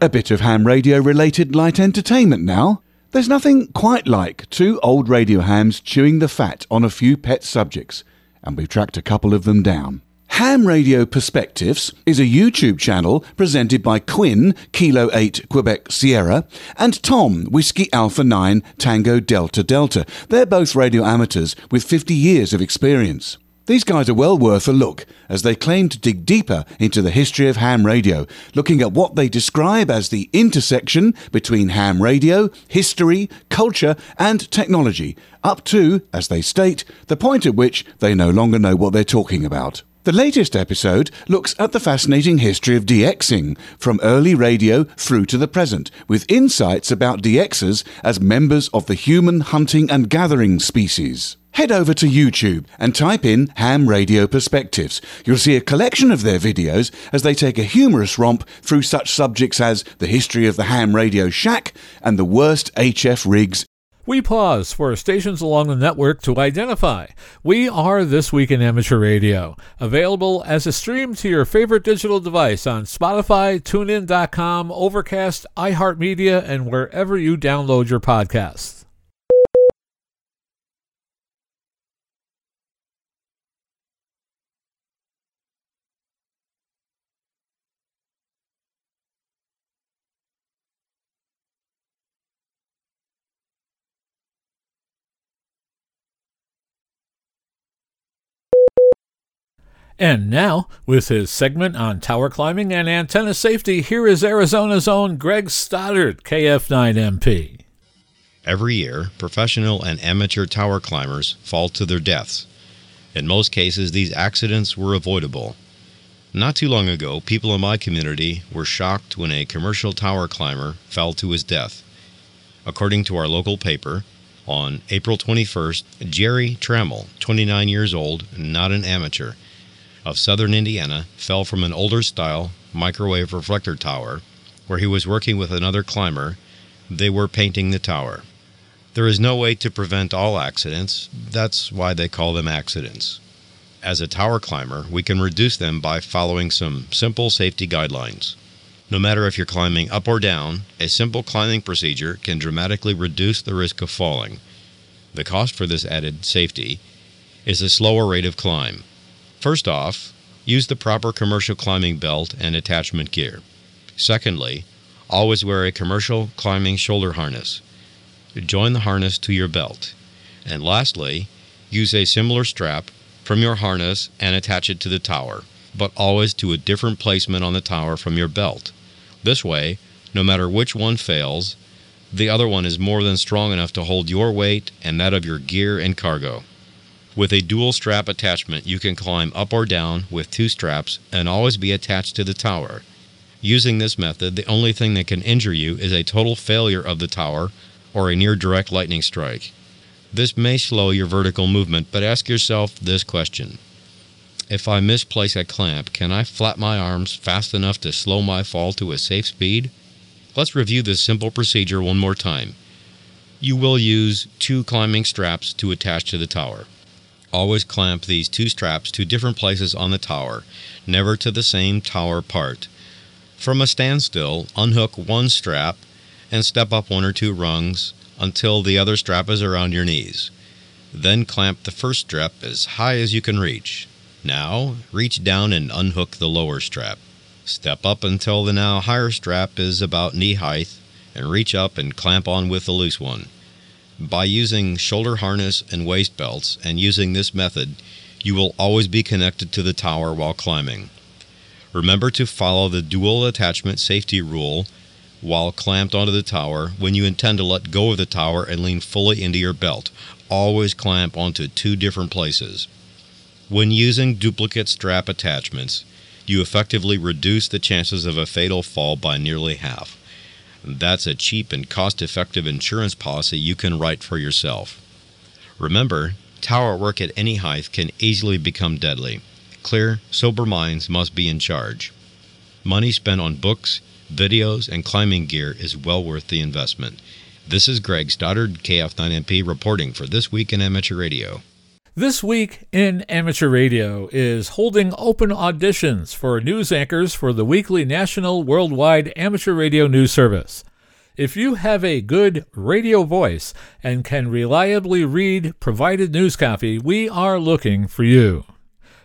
N: A bit of ham radio related light entertainment now. There's nothing quite like two old radio hams chewing the fat on a few pet subjects, and we've tracked a couple of them down. Ham Radio Perspectives is a YouTube channel presented by Quinn, Kilo 8 Quebec Sierra, and Tom, Whiskey Alpha 9 Tango Delta Delta. They're both radio amateurs with 50 years of experience. These guys are well worth a look as they claim to dig deeper into the history of ham radio, looking at what they describe as the intersection between ham radio, history, culture, and technology, up to, as they state, the point at which they no longer know what they're talking about. The latest episode looks at the fascinating history of DXing, from early radio through to the present, with insights about DXers as members of the human hunting and gathering species. Head over to YouTube and type in Ham Radio Perspectives. You'll see a collection of their videos as they take a humorous romp through such subjects as the history of the ham radio shack and the worst HF rigs
A: we pause for stations along the network to identify. We are This Week in Amateur Radio, available as a stream to your favorite digital device on Spotify, TuneIn.com, Overcast, iHeartMedia, and wherever you download your podcasts. And now, with his segment on tower climbing and antenna safety, here is Arizona's own Greg Stoddard, KF9MP.
P: Every year, professional and amateur tower climbers fall to their deaths. In most cases, these accidents were avoidable. Not too long ago, people in my community were shocked when a commercial tower climber fell to his death. According to our local paper, on April 21st, Jerry Trammell, 29 years old, not an amateur, of southern Indiana fell from an older style microwave reflector tower where he was working with another climber. They were painting the tower. There is no way to prevent all accidents. That's why they call them accidents. As a tower climber, we can reduce them by following some simple safety guidelines. No matter if you're climbing up or down, a simple climbing procedure can dramatically reduce the risk of falling. The cost for this added safety is a slower rate of climb. First off, use the proper commercial climbing belt and attachment gear. Secondly, always wear a commercial climbing shoulder harness. Join the harness to your belt. And lastly, use a similar strap from your harness and attach it to the tower, but always to a different placement on the tower from your belt. This way, no matter which one fails, the other one is more than strong enough to hold your weight and that of your gear and cargo. With a dual strap attachment, you can climb up or down with two straps and always be attached to the tower. Using this method, the only thing that can injure you is a total failure of the tower or a near direct lightning strike. This may slow your vertical movement, but ask yourself this question If I misplace a clamp, can I flap my arms fast enough to slow my fall to a safe speed? Let's review this simple procedure one more time. You will use two climbing straps to attach to the tower. Always clamp these two straps to different places on the tower, never to the same tower part. From a standstill, unhook one strap and step up one or two rungs until the other strap is around your knees. Then clamp the first strap as high as you can reach. Now, reach down and unhook the lower strap. Step up until the now higher strap is about knee height and reach up and clamp on with the loose one. By using shoulder harness and waist belts and using this method, you will always be connected to the tower while climbing. Remember to follow the dual attachment safety rule while clamped onto the tower when you intend to let go of the tower and lean fully into your belt. Always clamp onto two different places. When using duplicate strap attachments, you effectively reduce the chances of a fatal fall by nearly half. That's a cheap and cost effective insurance policy you can write for yourself. Remember, tower work at any height can easily become deadly. Clear, sober minds must be in charge. Money spent on books, videos, and climbing gear is well worth the investment. This is Greg Stoddard, KF9MP, reporting for This Week in Amateur Radio.
A: This week in Amateur Radio is holding open auditions for news anchors for the weekly national worldwide amateur radio news service. If you have a good radio voice and can reliably read provided news copy, we are looking for you.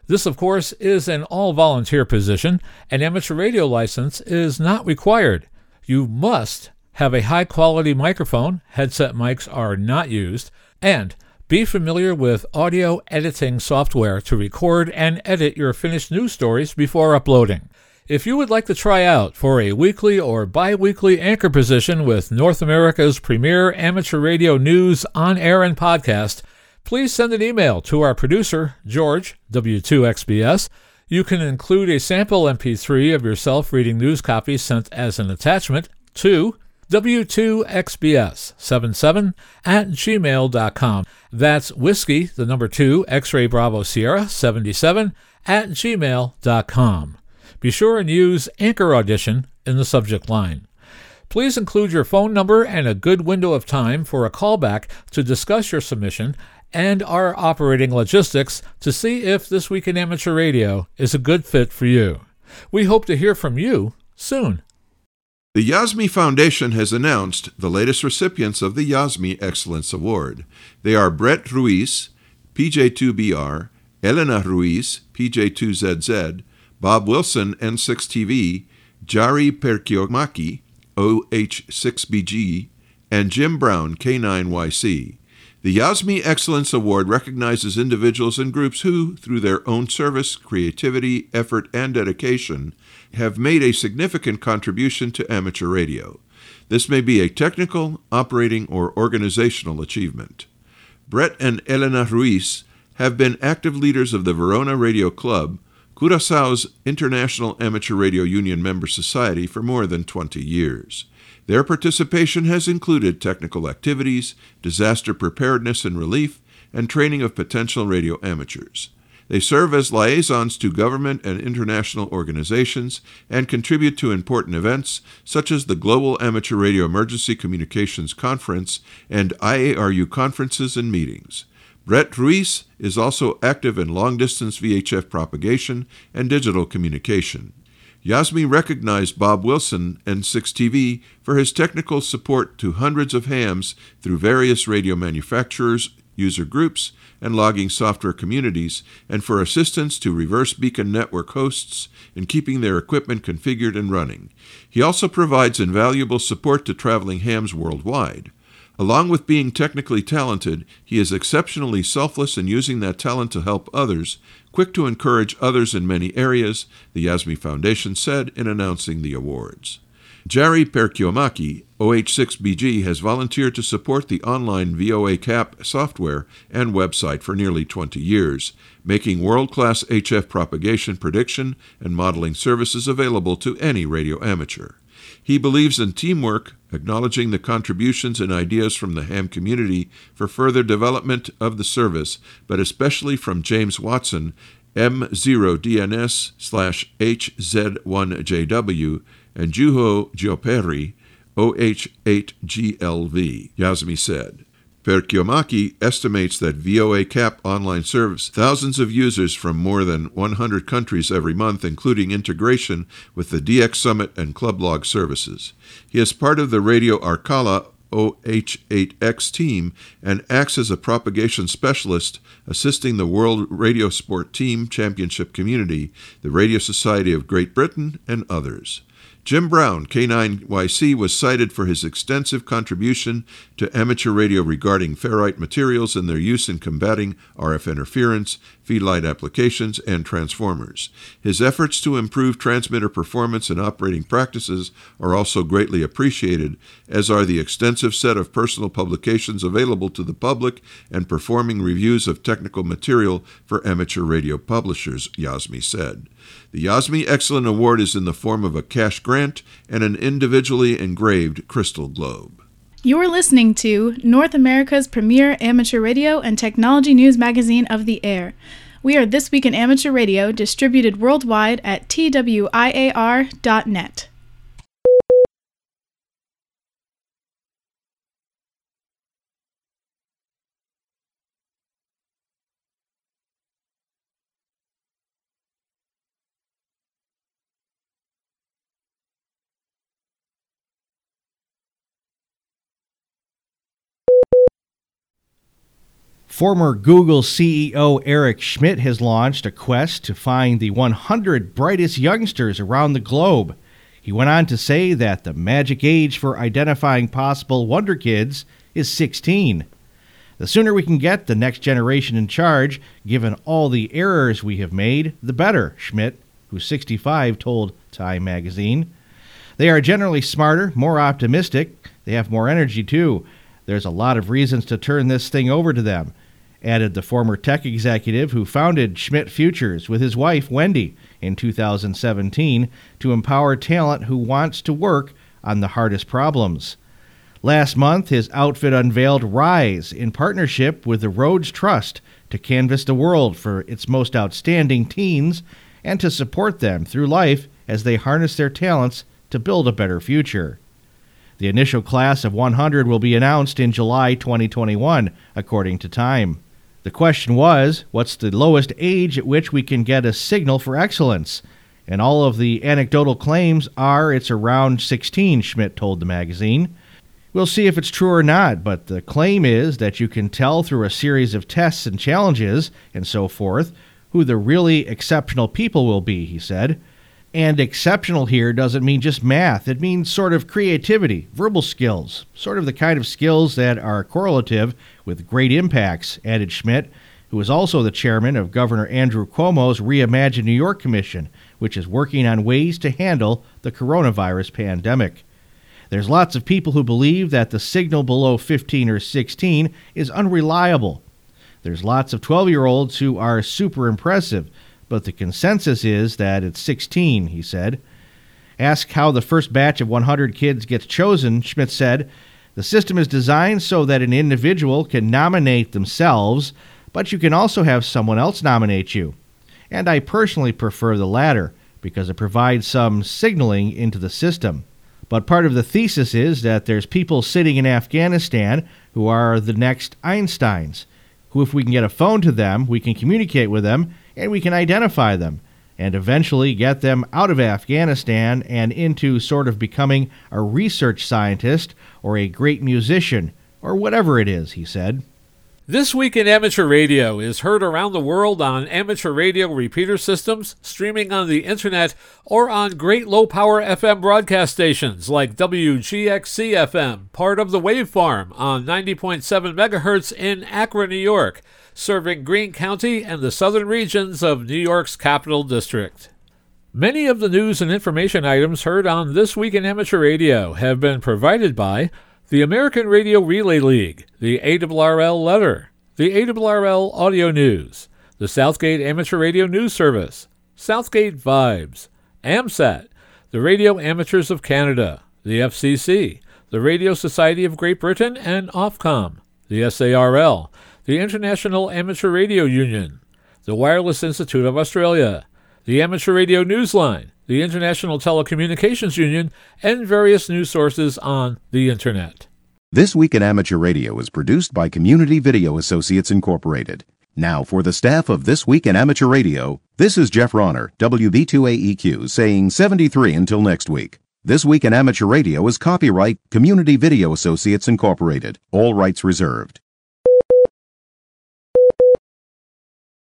A: This, of course, is an all volunteer position. An amateur radio license is not required. You must have a high quality microphone, headset mics are not used, and be familiar with audio editing software to record and edit your finished news stories before uploading. If you would like to try out for a weekly or bi weekly anchor position with North America's premier amateur radio news on air and podcast, please send an email to our producer, George, W2XBS. You can include a sample MP3 of yourself reading news copy sent as an attachment to W2XBS77 at gmail.com. That's whiskey, the number 2, X ray Bravo Sierra 77 at gmail.com. Be sure and use Anchor Audition in the subject line. Please include your phone number and a good window of time for a callback to discuss your submission and our operating logistics to see if This Week in Amateur Radio is a good fit for you. We hope to hear from you soon.
F: The YASME Foundation has announced the latest recipients of the YASME Excellence Award. They are Brett Ruiz, PJ2BR, Elena Ruiz, PJ2ZZ, Bob Wilson, N6TV, Jari Perkiomaki, OH6BG, and Jim Brown, K9YC. The YASME Excellence Award recognizes individuals and groups who, through their own service, creativity, effort, and dedication, have made a significant contribution to amateur radio. This may be a technical, operating, or organizational achievement. Brett and Elena Ruiz have been active leaders of the Verona Radio Club, Curaçao's International Amateur Radio Union member society, for more than 20 years. Their participation has included technical activities, disaster preparedness and relief, and training of potential radio amateurs. They serve as liaisons to government and international organizations and contribute to important events such as the Global Amateur Radio Emergency Communications Conference and IARU conferences and meetings. Brett Ruiz is also active in long distance VHF propagation and digital communication. YASME recognized Bob Wilson, N6TV, for his technical support to hundreds of hams through various radio manufacturers, user groups, and logging software communities, and for assistance to reverse beacon network hosts in keeping their equipment configured and running. He also provides invaluable support to traveling hams worldwide. Along with being technically talented, he is exceptionally selfless in using that talent to help others, quick to encourage others in many areas, the YASME Foundation said in announcing the awards. Jari Perkiomaki, OH6BG, has volunteered to support the online VOACAP software and website for nearly 20 years, making world class HF propagation prediction and modeling services available to any radio amateur. He believes in teamwork, acknowledging the contributions and ideas from the ham community for further development of the service, but especially from James Watson, M0DNS slash HZ1JW, and Juho Juopperi, OH8GLV, YASME said. Perkiomaki estimates that VOACAP online serves thousands of users from more than 100 countries every month, including integration with the DX Summit and Clublog services. He is part of the Radio Arcala OH8X team and acts as a propagation specialist assisting the World Radio Sport Team Championship community, the Radio Society of Great Britain, and others. Jim Brown, K9YC, was cited for his extensive contribution to amateur radio regarding ferrite materials and their use in combating RF interference, feedline applications, and transformers. His efforts to improve transmitter performance and operating practices are also greatly appreciated, as are the extensive set of personal publications available to the public and performing reviews of technical material for amateur radio publishers, YASME said. The YASME Excellent Award is in the form of a cash grant and an individually engraved crystal globe.
H: You're listening to North America's premier amateur radio and technology news magazine of the air. We are This Week in Amateur Radio, distributed worldwide at twiar.net.
B: Former Google CEO Eric Schmidt has launched a quest to find the 100 brightest youngsters around the globe. He went on to say that the magic age for identifying possible Wonder Kids is 16. The sooner we can get the next generation in charge, given all the errors we have made, the better, Schmidt, who's 65, told Time magazine. They are generally smarter, more optimistic, they have more energy too. There's a lot of reasons to turn this thing over to them added the former tech executive who founded Schmidt Futures with his wife, Wendy, in 2017 to empower talent who wants to work on the hardest problems. Last month, his outfit unveiled Rise in partnership with the Rhodes Trust to canvass the world for its most outstanding teens and to support them through life as they harness their talents to build a better future. The initial class of 100 will be announced in July 2021, according to Time. The question was what's the lowest age at which we can get a signal for excellence? And all of the anecdotal claims are it's around 16, Schmidt told the magazine. We'll see if it's true or not, but the claim is that you can tell through a series of tests and challenges and so forth who the really exceptional people will be, he said. And exceptional here doesn't mean just math, it means sort of creativity, verbal skills, sort of the kind of skills that are correlative with great impacts, added Schmidt, who is also the chairman of Governor Andrew Cuomo's Reimagine New York Commission, which is working on ways to handle the coronavirus pandemic. There's lots of people who believe that the signal below 15 or 16 is unreliable. There's lots of 12 year olds who are super impressive but the consensus is that it's 16, he said. Asked how the first batch of 100 kids gets chosen, Schmidt said, The system is designed so that an individual can nominate themselves, but you can also have someone else nominate you. And I personally prefer the latter because it provides some signaling into the system. But part of the thesis is that there's people sitting in Afghanistan who are the next Einsteins, who, if we can get a phone to them, we can communicate with them and we can identify them and eventually get them out of Afghanistan and into sort of becoming a research scientist or a great musician or whatever it is, he said.
A: This Week in Amateur Radio is heard around the world on amateur radio repeater systems, streaming on the internet, or on great low power FM broadcast stations like WGXC FM, part of the Wave Farm on 90.7 MHz in Acra, New York serving Greene County and the southern regions of New York's Capital District. Many of the news and information items heard on This Week in Amateur Radio have been provided by the American Radio Relay League, the ARRL Letter, the ARRL Audio News, the Southgate Amateur Radio News Service, Southgate Vibes, AMSAT, the Radio Amateurs of Canada, the FCC, the Radio Society of Great Britain, and Ofcom, the SARL, the International Amateur Radio Union, the Wireless Institute of Australia, the Amateur Radio Newsline, the International Telecommunications Union, and various news sources on the Internet.
J: This Week in Amateur Radio is produced by Community Video Associates Incorporated. Now, for the staff of This Week in Amateur Radio, this is Jeff Ronner, WB2AEQ, saying 73 until next week. This Week in Amateur Radio is copyright Community Video Associates Incorporated, all rights reserved.